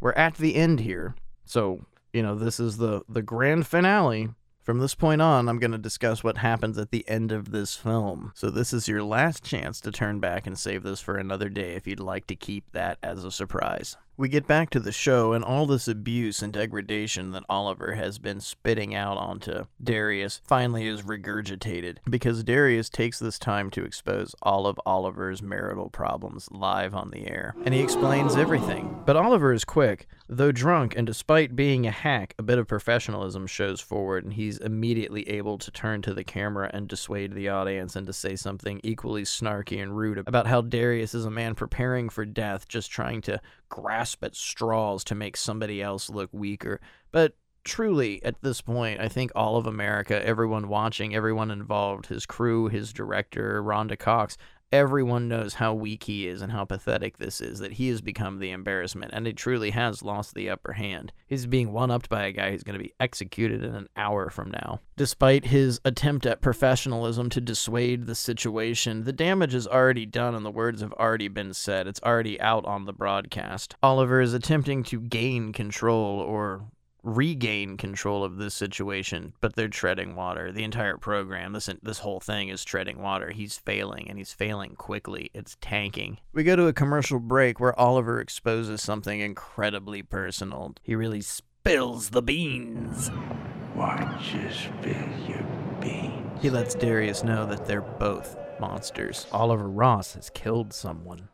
we're at the end here so you know this is the the grand finale from this point on, I'm going to discuss what happens at the end of this film. So, this is your last chance to turn back and save this for another day if you'd like to keep that as a surprise. We get back to the show and all this abuse and degradation that Oliver has been spitting out onto Darius finally is regurgitated because Darius takes this time to expose all of Oliver's marital problems live on the air. And he explains everything. But Oliver is quick. Though drunk and despite being a hack, a bit of professionalism shows forward and he's immediately able to turn to the camera and dissuade the audience and to say something equally snarky and rude about how Darius is a man preparing for death, just trying to grasp at straws to make somebody else look weaker. But truly, at this point, I think all of America, everyone watching, everyone involved, his crew, his director, Rhonda Cox, everyone knows how weak he is and how pathetic this is, that he has become the embarrassment, and he truly has lost the upper hand. He's being one upped by a guy who's going to be executed in an hour from now. Despite his attempt at professionalism to dissuade the situation, the damage is already done and the words have already been said. It's already out on the broadcast. Oliver is attempting to gain control or regain control of this situation, but they're treading water. The entire program, this this whole thing is treading water. He's failing and he's failing quickly. It's tanking. We go to a commercial break where Oliver exposes something incredibly personal. He really spills the beans.
Watch you spill your beans.
He lets Darius know that they're both monsters. Oliver Ross has killed someone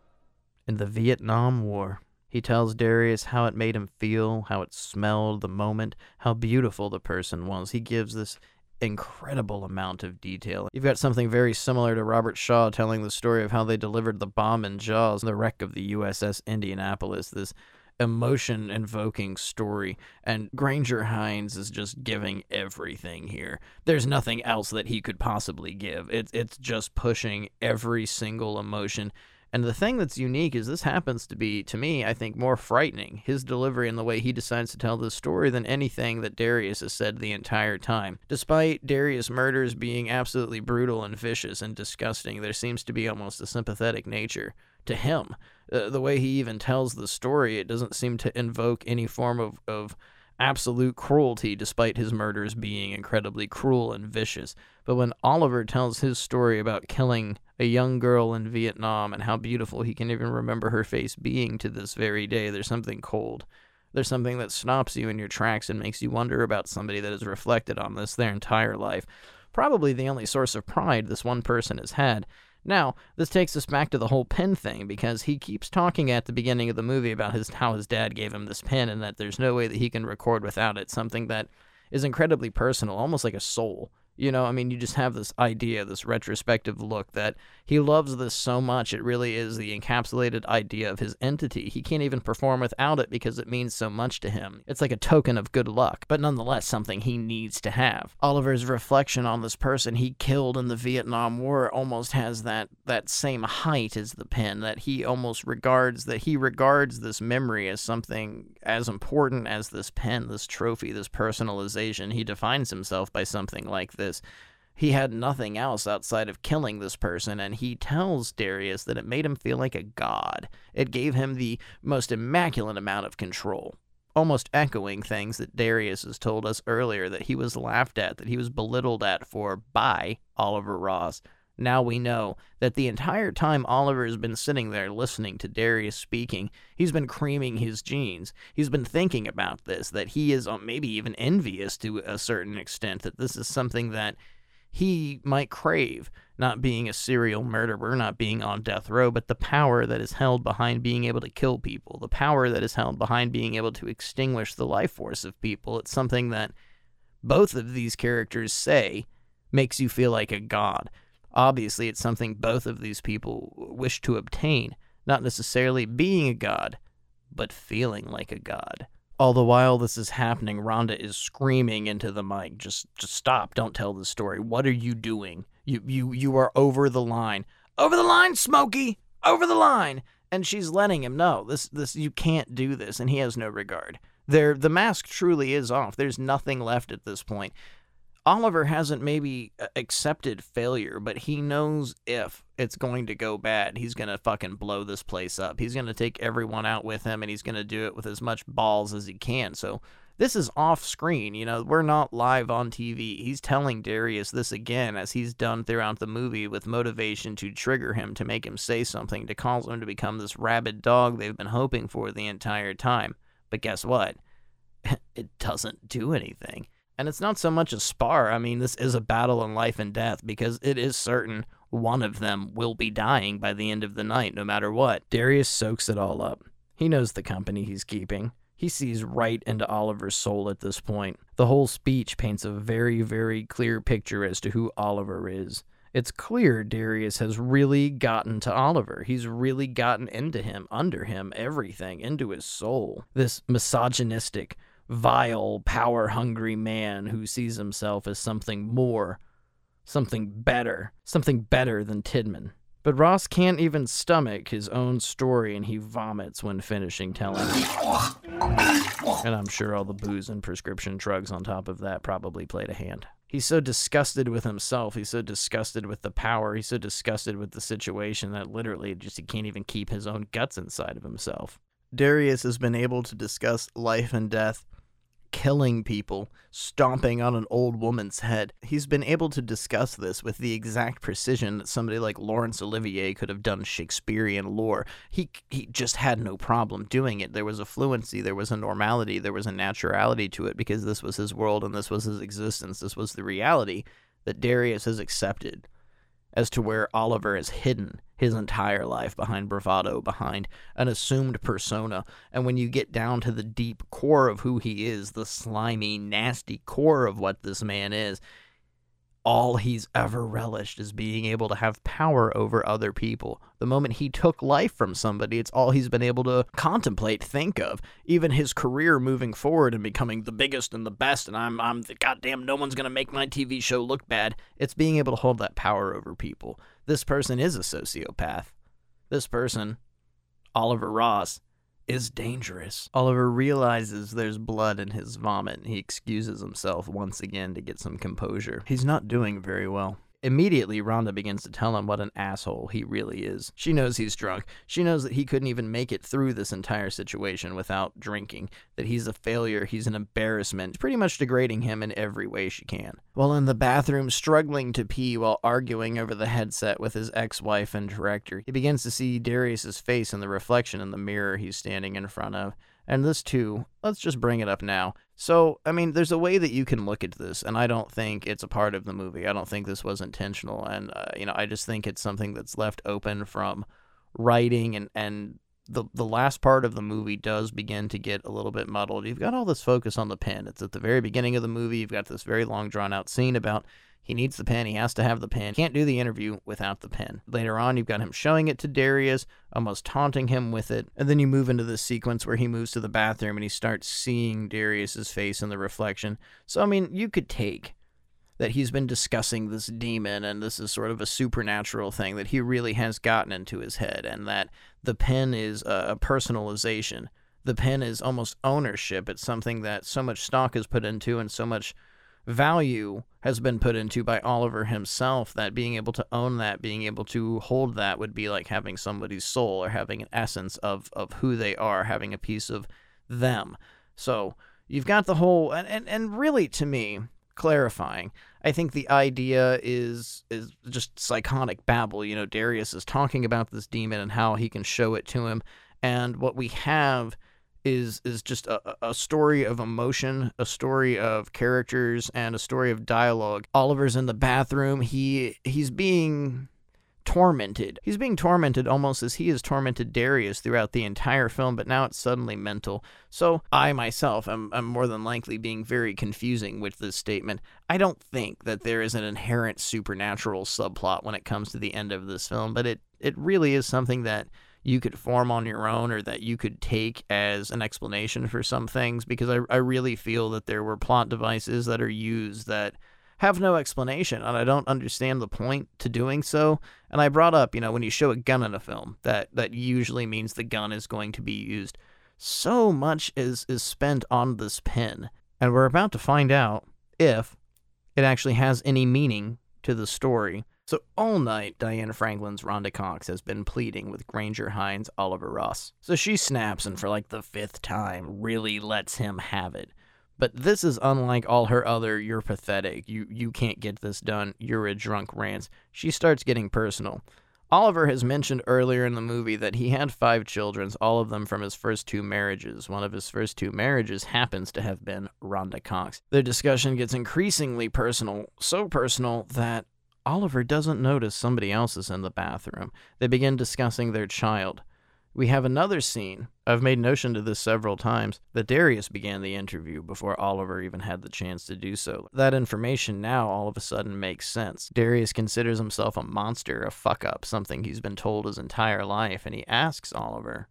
in the Vietnam War. He tells Darius how it made him feel, how it smelled, the moment, how beautiful the person was. He gives this incredible amount of detail. You've got something very similar to Robert Shaw telling the story of how they delivered the bomb in Jaws, the wreck of the USS Indianapolis, this emotion invoking story. And Grainger Hines is just giving everything here. There's nothing else that he could possibly give. It's it's just pushing every single emotion and the thing that's unique is this happens to be, to me, I think, more frightening, his delivery and the way he decides to tell this story, than anything that Darius has said the entire time. Despite Darius' murders being absolutely brutal and vicious and disgusting, there seems to be almost a sympathetic nature to him. Uh, the way he even tells the story, it doesn't seem to invoke any form of, of absolute cruelty, despite his murders being incredibly cruel and vicious. But when Oliver tells his story about killing a young girl in Vietnam and how beautiful he can even remember her face being to this very day, there's something cold. There's something that stops you in your tracks and makes you wonder about somebody that has reflected on this their entire life. Probably the only source of pride this one person has had. Now, this takes us back to the whole pen thing because he keeps talking at the beginning of the movie about his how his dad gave him this pen and that there's no way that he can record without it, something that is incredibly personal, almost like a soul. You know, I mean, you just have this idea, this retrospective look that he loves this so much. It really is the encapsulated idea of his entity. He can't even perform without it because it means so much to him. It's like a token of good luck, but nonetheless something he needs to have. Oliver's reflection on this person he killed in the Vietnam War almost has that that same height as the pen that he almost regards that he regards this memory as something as important as this pen, this trophy, this personalization. He defines himself by something like this he had nothing else outside of killing this person, and he tells Darius that it made him feel like a god. It gave him the most immaculate amount of control, almost echoing things that Darius has told us earlier that he was laughed at, that he was belittled at for by Oliver Ross. Now we know that the entire time Oliver has been sitting there listening to Darius speaking, he's been creaming his jeans. He's been thinking about this, that he is uh, maybe even envious to a certain extent, that this is something that he might crave not being a serial murderer, not being on death row, but the power that is held behind being able to kill people, the power that is held behind being able to extinguish the life force of people. It's something that both of these characters say makes you feel like a god. Obviously, it's something both of these people wish to obtain, not necessarily being a god, but feeling like a god. All the while this is happening, Rhonda is screaming into the mic, just just stop, don't tell the story. What are you doing? You you you are over the line. Over the line, Smokey! Over the line! And she's letting him know this this you can't do this, and he has no regard. There the mask truly is off. There's nothing left at this point. Oliver hasn't maybe uh, accepted failure, but he knows if it's going to go bad, he's going to fucking blow this place up. He's going to take everyone out with him and he's going to do it with as much balls as he can. So this is off screen. You know, we're not live on TV. He's telling Darius this again, as he's done throughout the movie, with motivation to trigger him, to make him say something, to cause him to become this rabid dog they've been hoping for the entire time. But guess what? <laughs> it doesn't do anything. And it's not so much a spar. I mean, this is a battle in life and death because it is certain one of them will be dying by the end of the night, no matter what. Darius soaks it all up. He knows the company he's keeping. He sees right into Oliver's soul at this point. The whole speech paints a very, very clear picture as to who Oliver is. It's clear Darius has really gotten to Oliver. He's really gotten into him, under him, everything, into his soul. This misogynistic, vile, power hungry man who sees himself as something more, something better, something better than Tidman. But Ross can't even stomach his own story and he vomits when finishing telling it. And I'm sure all the booze and prescription drugs on top of that probably played a hand. He's so disgusted with himself. He's so disgusted with the power. He's so disgusted with the situation that literally just he can't even keep his own guts inside of himself. Darius has been able to discuss life and death killing people, stomping on an old woman's head. He's been able to discuss this with the exact precision that somebody like Laurence Olivier could have done Shakespearean lore. He he just had no problem doing it. There was a fluency, there was a normality, there was a naturality to it because this was his world and this was his existence. This was the reality that Darius has accepted as to where Oliver is hidden his entire life behind bravado, behind an assumed persona. And when you get down to the deep core of who he is, the slimy, nasty core of what this man is, all he's ever relished is being able to have power over other people. The moment he took life from somebody, it's all he's been able to contemplate, think of. Even his career moving forward and becoming the biggest and the best, and I'm, I'm goddamn, no one's gonna make my TV show look bad. It's being able to hold that power over people. This person is a sociopath. This person, Oliver Ross, is dangerous. Oliver realizes there's blood in his vomit. He excuses himself once again to get some composure. He's not doing very well. Immediately, Rhonda begins to tell him what an asshole he really is. She knows he's drunk. She knows that he couldn't even make it through this entire situation without drinking, that he's a failure, he's an embarrassment, pretty much degrading him in every way she can. While in the bathroom, struggling to pee while arguing over the headset with his ex wife and director, he begins to see Darius's face in the reflection in the mirror he's standing in front of. And this too, let's just bring it up now. So, I mean, there's a way that you can look at this, and I don't think it's a part of the movie. I don't think this was intentional, and uh, you know, I just think it's something that's left open from writing, and and the the last part of the movie does begin to get a little bit muddled. You've got all this focus on the pen. It's at the very beginning of the movie. You've got this very long, drawn out scene about he needs the pen. He has to have the pen. Can't do the interview without the pen. Later on, you've got him showing it to Darius, almost taunting him with it. And then you move into the sequence where he moves to the bathroom and he starts seeing Darius's face in the reflection. So, I mean, you could take that he's been discussing this demon and this is sort of a supernatural thing that he really has gotten into his head and that the pen is a personalization. The pen is almost ownership. It's something that so much stock is put into and so much value has been put into by Oliver himself that being able to own that, being able to hold that would be like having somebody's soul or having an essence of of who they are, having a piece of them. So you've got the whole and, and, and really to me, clarifying, I think the idea is is just psychotic babble. You know, Darius is talking about this demon and how he can show it to him. And what we have is is just a, a story of emotion, a story of characters, and a story of dialogue. Oliver's in the bathroom. He he's being tormented. He's being tormented almost as he has tormented Darius throughout the entire film, but now it's suddenly mental. So I myself am, am more than likely being very confusing with this statement. I don't think that there is an inherent supernatural subplot when it comes to the end of this film, but it, it really is something that you could form on your own or that you could take as an explanation for some things because I, I really feel that there were plot devices that are used that have no explanation and I don't understand the point to doing so. And I brought up, you know, when you show a gun in a film, that that usually means the gun is going to be used. So much is is spent on this pin, and we're about to find out if it actually has any meaning to the story. So all night, Diane Franklin's Rhonda Cox has been pleading with Grainger Hines Oliver Ross. So she snaps and for like the fifth time really lets him have it. But this is unlike all her other you're pathetic, you you can't get this done, you're a drunk rants. She starts getting personal. Oliver has mentioned earlier in the movie that he had five children, all of them from his first two marriages. One of his first two marriages happens to have been Rhonda Cox. Their discussion gets increasingly personal, so personal that Oliver doesn't notice somebody else is in the bathroom. They begin discussing their child. We have another scene. I've made notion to this several times that Darius began the interview before Oliver even had the chance to do so. That information now all of a sudden makes sense. Darius considers himself a monster, a fuck up, something he's been told his entire life, and he asks Oliver,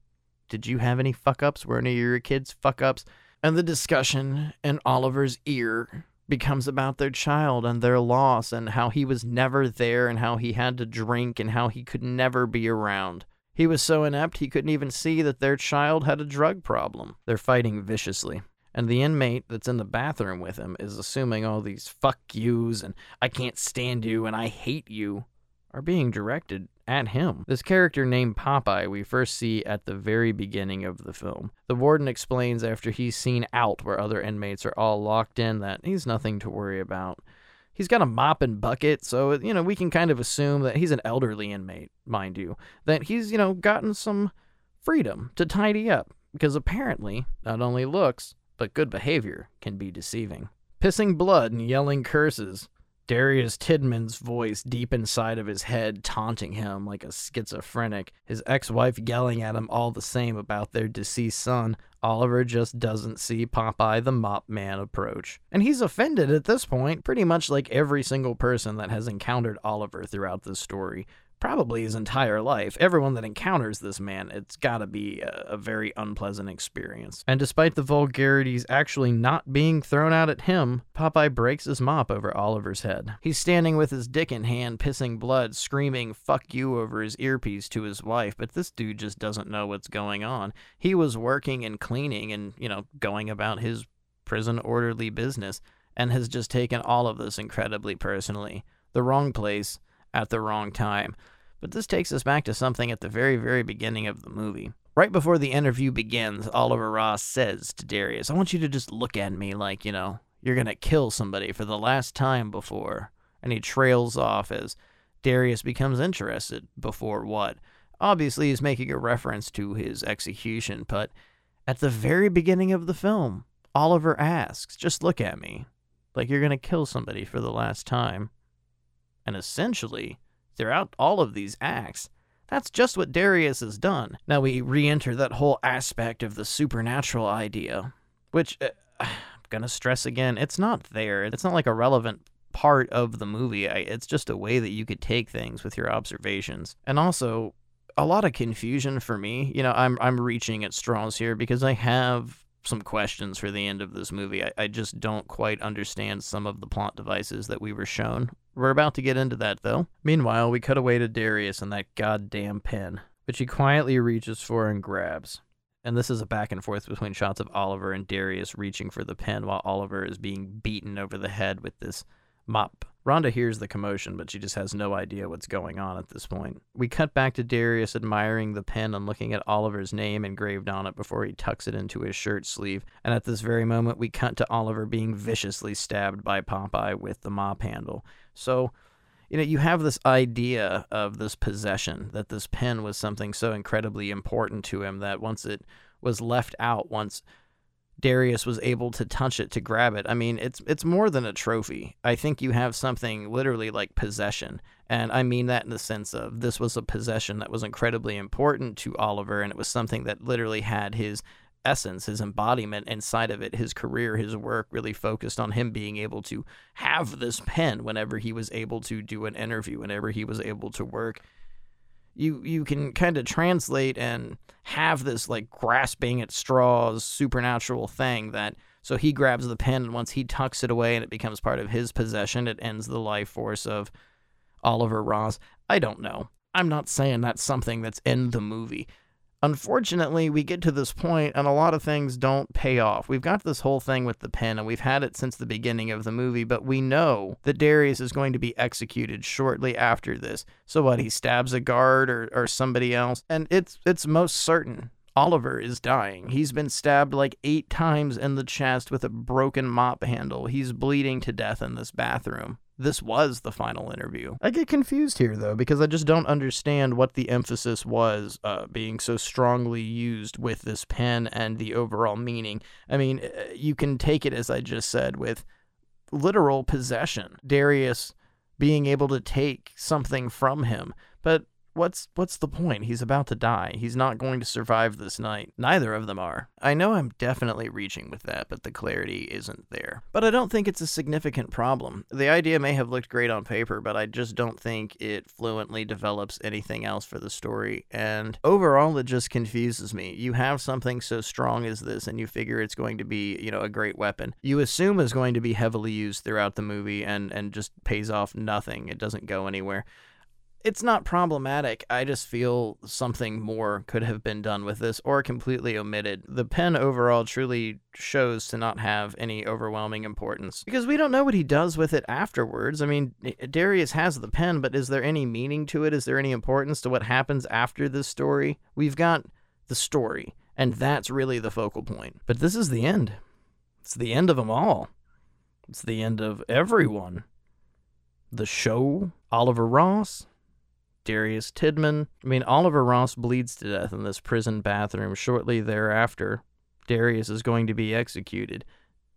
Did you have any fuck ups? Were any of your kids fuck ups? And the discussion in Oliver's ear becomes about their child and their loss and how he was never there and how he had to drink and how he could never be around. He was so inept he couldn't even see that their child had a drug problem. They're fighting viciously. And the inmate that's in the bathroom with him is assuming all these fuck yous and I can't stand you and I hate you are being directed at him. This character named Popeye we first see at the very beginning of the film. The warden explains after he's seen out where other inmates are all locked in that he's nothing to worry about. He's got a mop and bucket, so you know we can kind of assume that he's an elderly inmate, mind you, that he's you know gotten some freedom to tidy up because apparently not only looks but good behavior can be deceiving. Pissing blood and yelling curses. Darius Tidman's voice deep inside of his head taunting him like a schizophrenic, his ex wife yelling at him all the same about their deceased son. Oliver just doesn't see Popeye the Mop Man approach. And he's offended at this point, pretty much like every single person that has encountered Oliver throughout this story probably his entire life. Everyone that encounters this man, it's gotta be a, a, very unpleasant experience. And despite the vulgarities actually not being thrown out at him, Popeye breaks his mop over Oliver's head. He's standing with his dick in hand, pissing blood, screaming fuck you over his earpiece to his wife, but this dude just doesn't know what's going on. He was working and cleaning and, you know, going about his prison orderly business and has just taken all of this incredibly personally. The wrong place at the wrong time. But this takes us back to something at the very, very beginning of the movie. Right before the interview begins, Oliver Ross says to Darius, I want you to just look at me like, you know, you're going to kill somebody for the last time before. And he trails off as Darius becomes interested. Before what? Obviously, he's making a reference to his execution, but at the very beginning of the film, Oliver asks, Just look at me. Like you're going to kill somebody for the last time. And essentially, throughout all of these acts. That's just what Darius has done. Now we re enter that whole aspect of the supernatural idea, which uh, <sighs> I'm to stress again, it's not there. It's not like a relevant part of the movie. It's just a way that you could take things with your observations. And also, a lot of confusion for me. You know, I'm I'm reaching at straws here because I have some questions for the end of this movie. I, I just don't quite understand some of the plot devices that we were shown. We're about to get into that, though. Meanwhile, we cut away to Darius and that goddamn pen, which he quietly reaches for and grabs. And this is a back and forth between shots of Oliver and Darius reaching for the pen while Oliver is being beaten over the head with this mop. Rhonda hears the commotion, but she just has no idea what's going on at this point. We cut back to Darius admiring the pen and looking at Oliver's name engraved on it before he tucks it into his shirt sleeve. And at this very moment, we cut to Oliver being viciously stabbed by Popeye with the mop handle. So, you know, you have this idea of this possession, that this pen was something so incredibly important to him that once it was left out, once Darius was able to touch it to grab it. I mean, it's it's more than a trophy. I think you have something literally like possession. And I mean that in the sense of this was a possession that was incredibly important to Oliver and it was something that literally had his essence, his embodiment inside of it, his career, his work really focused on him being able to have this pen whenever he was able to do an interview, whenever he was able to work you you can kind of translate and have this like grasping at straws supernatural thing that so he grabs the pen and once he tucks it away and it becomes part of his possession, it ends the life force of Oliver Ross. I don't know. I'm not saying that's something that's in the movie. Unfortunately, we get to this point and a lot of things don't pay off. We've got this whole thing with the pen and we've had it since the beginning of the movie, but we know that Darius is going to be executed shortly after this. So what, he stabs a guard or, or somebody else? And it's it's most certain Oliver is dying. He's been stabbed like eight times in the chest with a broken mop handle. He's bleeding to death in this bathroom this was the final interview. I get confused here though because I just don't understand what the emphasis was uh, being so strongly used with this pen and the overall meaning. I mean, uh, you can take it as I just said with literal possession. Darius being able to take something from him, but what's what's the point? He's about to die. He's not going to survive this night. Neither of them are. I know I'm definitely reaching with that, but the clarity isn't there. But I don't think it's a significant problem. The idea may have looked great on paper, but I just don't think it fluently develops anything else for the story. And overall it just confuses me. You have something so strong as this and you figure it's going to be, you know, a great weapon. You assume is going to be heavily used throughout the movie and and just pays off nothing. It doesn't go anywhere it's not problematic. I just feel something more could have been done with this or completely omitted. The pen overall truly shows to not have any overwhelming importance because we don't know what he does with it afterwards. I mean, Darius has the pen, but is there any meaning to it? Is there any importance to what happens after this story? We've got the story, and that's really the focal point. But this is the end. It's the end of them all. It's the end of everyone. The show, Oliver Ross, Darius Tidman. I mean, Oliver Ross bleeds to death in this prison bathroom. Shortly thereafter, Darius is going to be executed.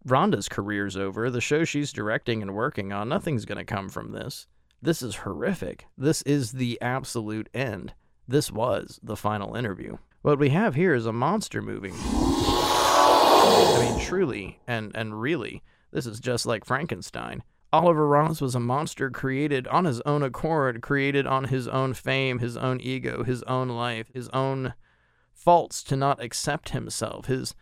Rhonda's career's over. The show she's directing and working on, nothing's going to come from this. This is horrific. This is the absolute end. This was the final interview. What we have here is a monster movie. I mean, truly and, and really, this is just like Frankenstein. Oliver Ross was a monster created on his own accord, created on his own fame, his own ego, his own life, his own faults to not accept himself, his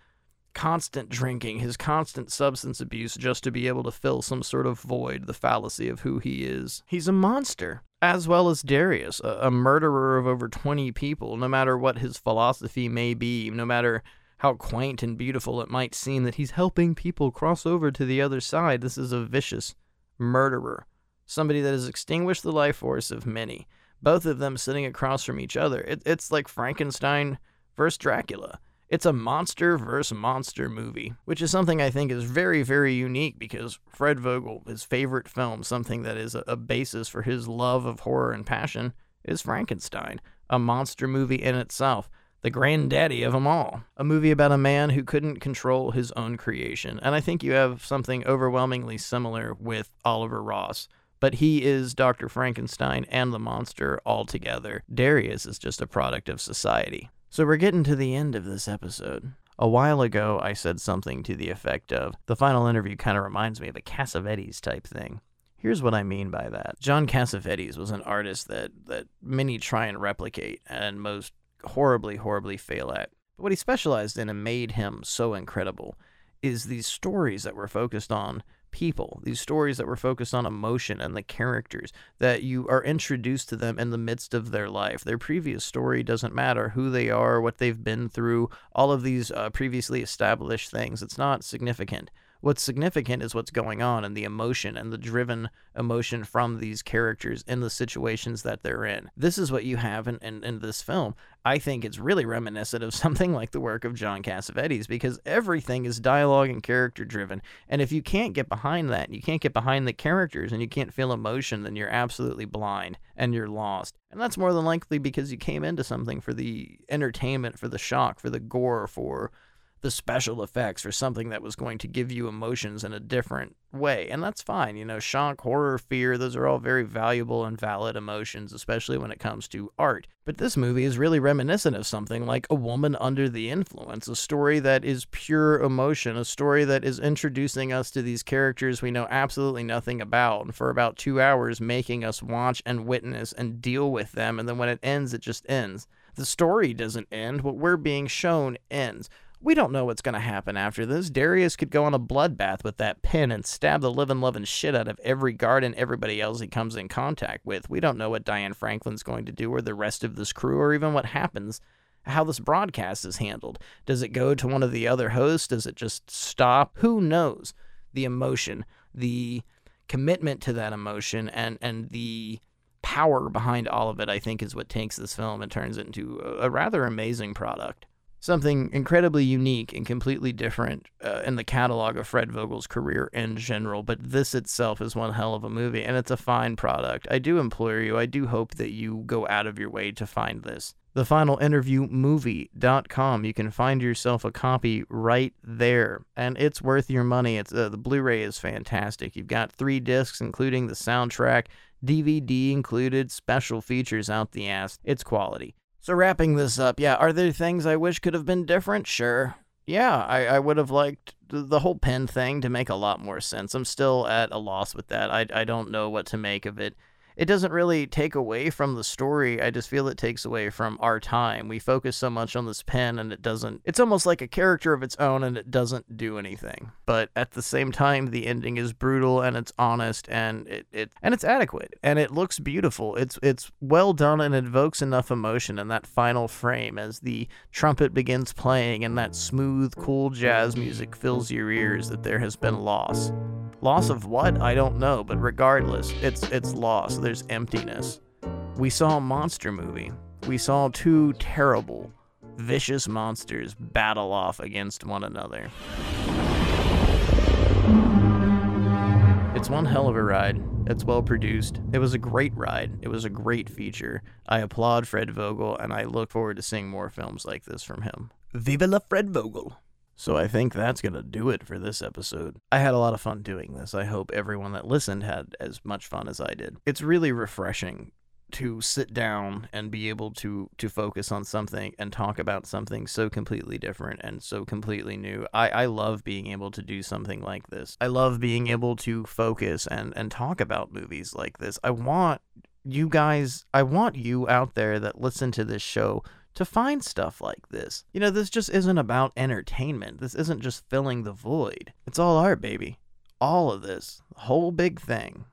constant drinking, his constant substance abuse just to be able to fill some sort of void, the fallacy of who he is. He's a monster, as well as Darius, a, a murderer of over 20 people, no matter what his philosophy may be, no matter how quaint and beautiful it might seem that he's helping people cross over to the other side. This is a vicious, murderer, somebody that has extinguished the life force of many, both of them sitting across from each other. It, it's like Frankenstein versus Dracula. It's a monster versus monster movie, which is something I think is very, very unique because Fred Vogel, his favorite film, something that is a, a basis for his love of horror and passion, is Frankenstein, a monster movie in itself the granddaddy of them all. A movie about a man who couldn't control his own creation. And I think you have something overwhelmingly similar with Oliver Ross. But he is Dr. Frankenstein and the monster all together. Darius is just a product of society. So we're getting to the end of this episode. A while ago, I said something to the effect of the final interview kind of reminds me of a Cassavetes type thing. Here's what I mean by that. John Cassavetes was an artist that, that many try and replicate, and most horribly, horribly fail at. But what he specialized in and made him so incredible is these stories that were focused on people, these stories that were focused on emotion and the characters, that you are introduced to them in the midst of their life. Their previous story doesn't matter who they are, what they've been through, all of these uh, previously established things. It's not significant. What's significant is what's going on and the emotion and the driven emotion from these characters in the situations that they're in. This is what you have in, in, in this film. I think it's really reminiscent of <laughs> something like the work of John Cassavetes because everything is dialogue and character driven. And if you can't get behind that, you can't get behind the characters and you can't feel emotion, then you're absolutely blind and you're lost. And that's more than likely because you came into something for the entertainment, for the shock, for the gore, for the special effects for something that was going to give you emotions in a different way. And that's fine. You know, shock, horror, fear, those are all very valuable and valid emotions, especially when it comes to art. But this movie is really reminiscent of something like A Woman Under the Influence, a story that is pure emotion, a story that is introducing us to these characters we know absolutely nothing about, and for about two hours making us watch and witness and deal with them. And then when it ends, it just ends. The story doesn't end, what we're being shown ends. We don't know what's going to happen after this. Darius could go on a bloodbath with that pin and stab the living, loving shit out of every guard and everybody else he comes in contact with. We don't know what Diane Franklin's going to do or the rest of this crew or even what happens, how this broadcast is handled. Does it go to one of the other hosts? Does it just stop? Who knows? The emotion, the commitment to that emotion, and, and the power behind all of it, I think, is what takes this film and turns it into a, a rather amazing product something incredibly unique and completely different uh, in the catalog of Fred Vogel's career in general, but this itself is one hell of a movie and it's a fine product. I do implore you, I do hope that you go out of your way to find this. The final interview movie.com. You can find yourself a copy right there, and it's worth your money. It's uh, the Blu-ray is fantastic. You've got three discs, including the soundtrack, DVD included, special features out the ass. It's quality. So, wrapping this up, yeah, are there things I wish could have been different? Sure. Yeah, I, I would have liked the whole pen thing to make a lot more sense. I'm still at a loss with that. I, I don't know what to make of it it doesn't really take away from the story. I just feel it takes away from our time. We focus so much on this pen and it doesn't, it's almost like a character of its own and it doesn't do anything. But at the same time, the ending is brutal and it's honest and it, it and it's adequate and it looks beautiful. It's, it's well done and evokes enough emotion in that final frame as the trumpet begins playing and that smooth, cool jazz music fills your ears that there has been loss. Loss of what? I don't know, but regardless, it's it's loss. There's emptiness. We saw a monster movie. We saw two terrible, vicious monsters battle off against one another. It's one hell of a ride. It's well produced. It was a great ride. It was a great feature. I applaud Fred Vogel, and I look forward to seeing more films like this from him. Viva la Fred Vogel! So I think that's going to do it for this episode. I had a lot of fun doing this. I hope everyone that listened had as much fun as I did. It's really refreshing to sit down and be able to to focus on something and talk about something so completely different and so completely new. I, I love being able to do something like this. I love being able to focus and, and talk about movies like this. I want you guys I want you out there that listen to this show to find stuff like this. You know, this just isn't about entertainment. This isn't just filling the void. It's all art, baby. All of this, The whole big thing,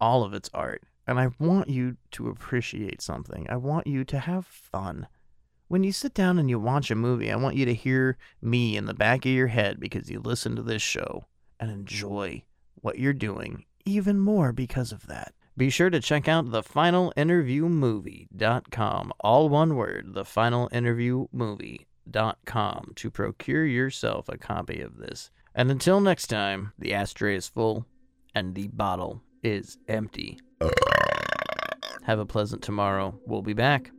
all of it's art. And I want you to appreciate something. I want you to have fun. When you sit down and you watch a movie, I want you to hear me in the back of your head because you listen to this show and enjoy what you're doing even more because of that. Be sure to check out thefinalinterviewmovie.com, all one word, thefinalinterviewmovie.com, to procure yourself a copy of this. And until next time, the ashtray is full and the bottle is empty. Have a pleasant tomorrow. We'll be back.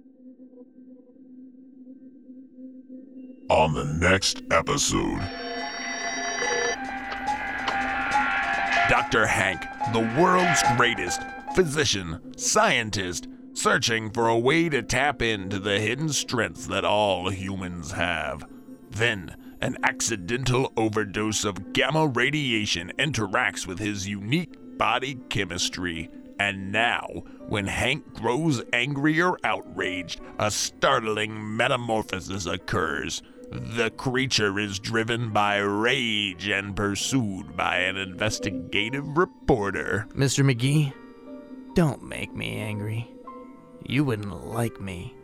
On the next episode. Dr. Hank, the world's greatest physician, scientist, searching for a way to tap into the hidden strengths that all humans have. Then, an accidental overdose of gamma radiation interacts with his unique body chemistry. And now, when Hank grows angry or outraged, a startling metamorphosis occurs. The creature is driven by rage and pursued by an investigative reporter.
Mr. McGee, don't make me angry. You wouldn't like me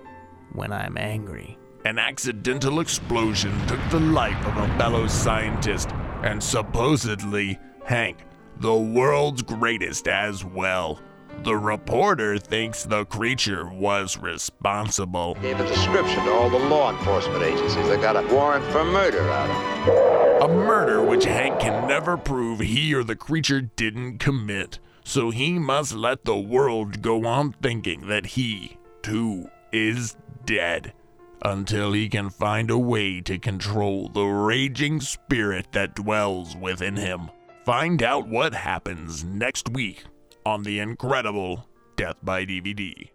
when I'm angry.
An accidental explosion took the life of a fellow scientist, and supposedly, Hank, the world's greatest as well. The reporter thinks the creature was responsible.
Gave a description to all the law enforcement agencies. They got a warrant for murder out of
A murder which Hank can never prove he or the creature didn't commit. So he must let the world go on thinking that he, too, is dead. until he can find a way to control the raging spirit that dwells within him. Find out what happens next week on the incredible Death by DVD.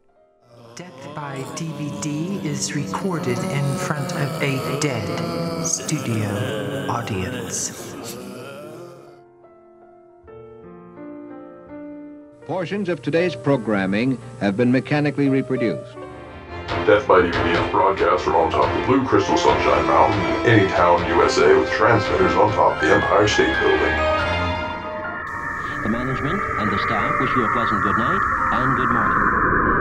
Death by DVD is recorded in front of a dead studio audience.
Portions of today's programming have been mechanically reproduced.
Death by DVD is broadcast from on top of Blue Crystal Sunshine Mountain in Anytown, USA, with transmitters on top of the Empire State Building.
The management and the staff wish you a pleasant good night and good morning.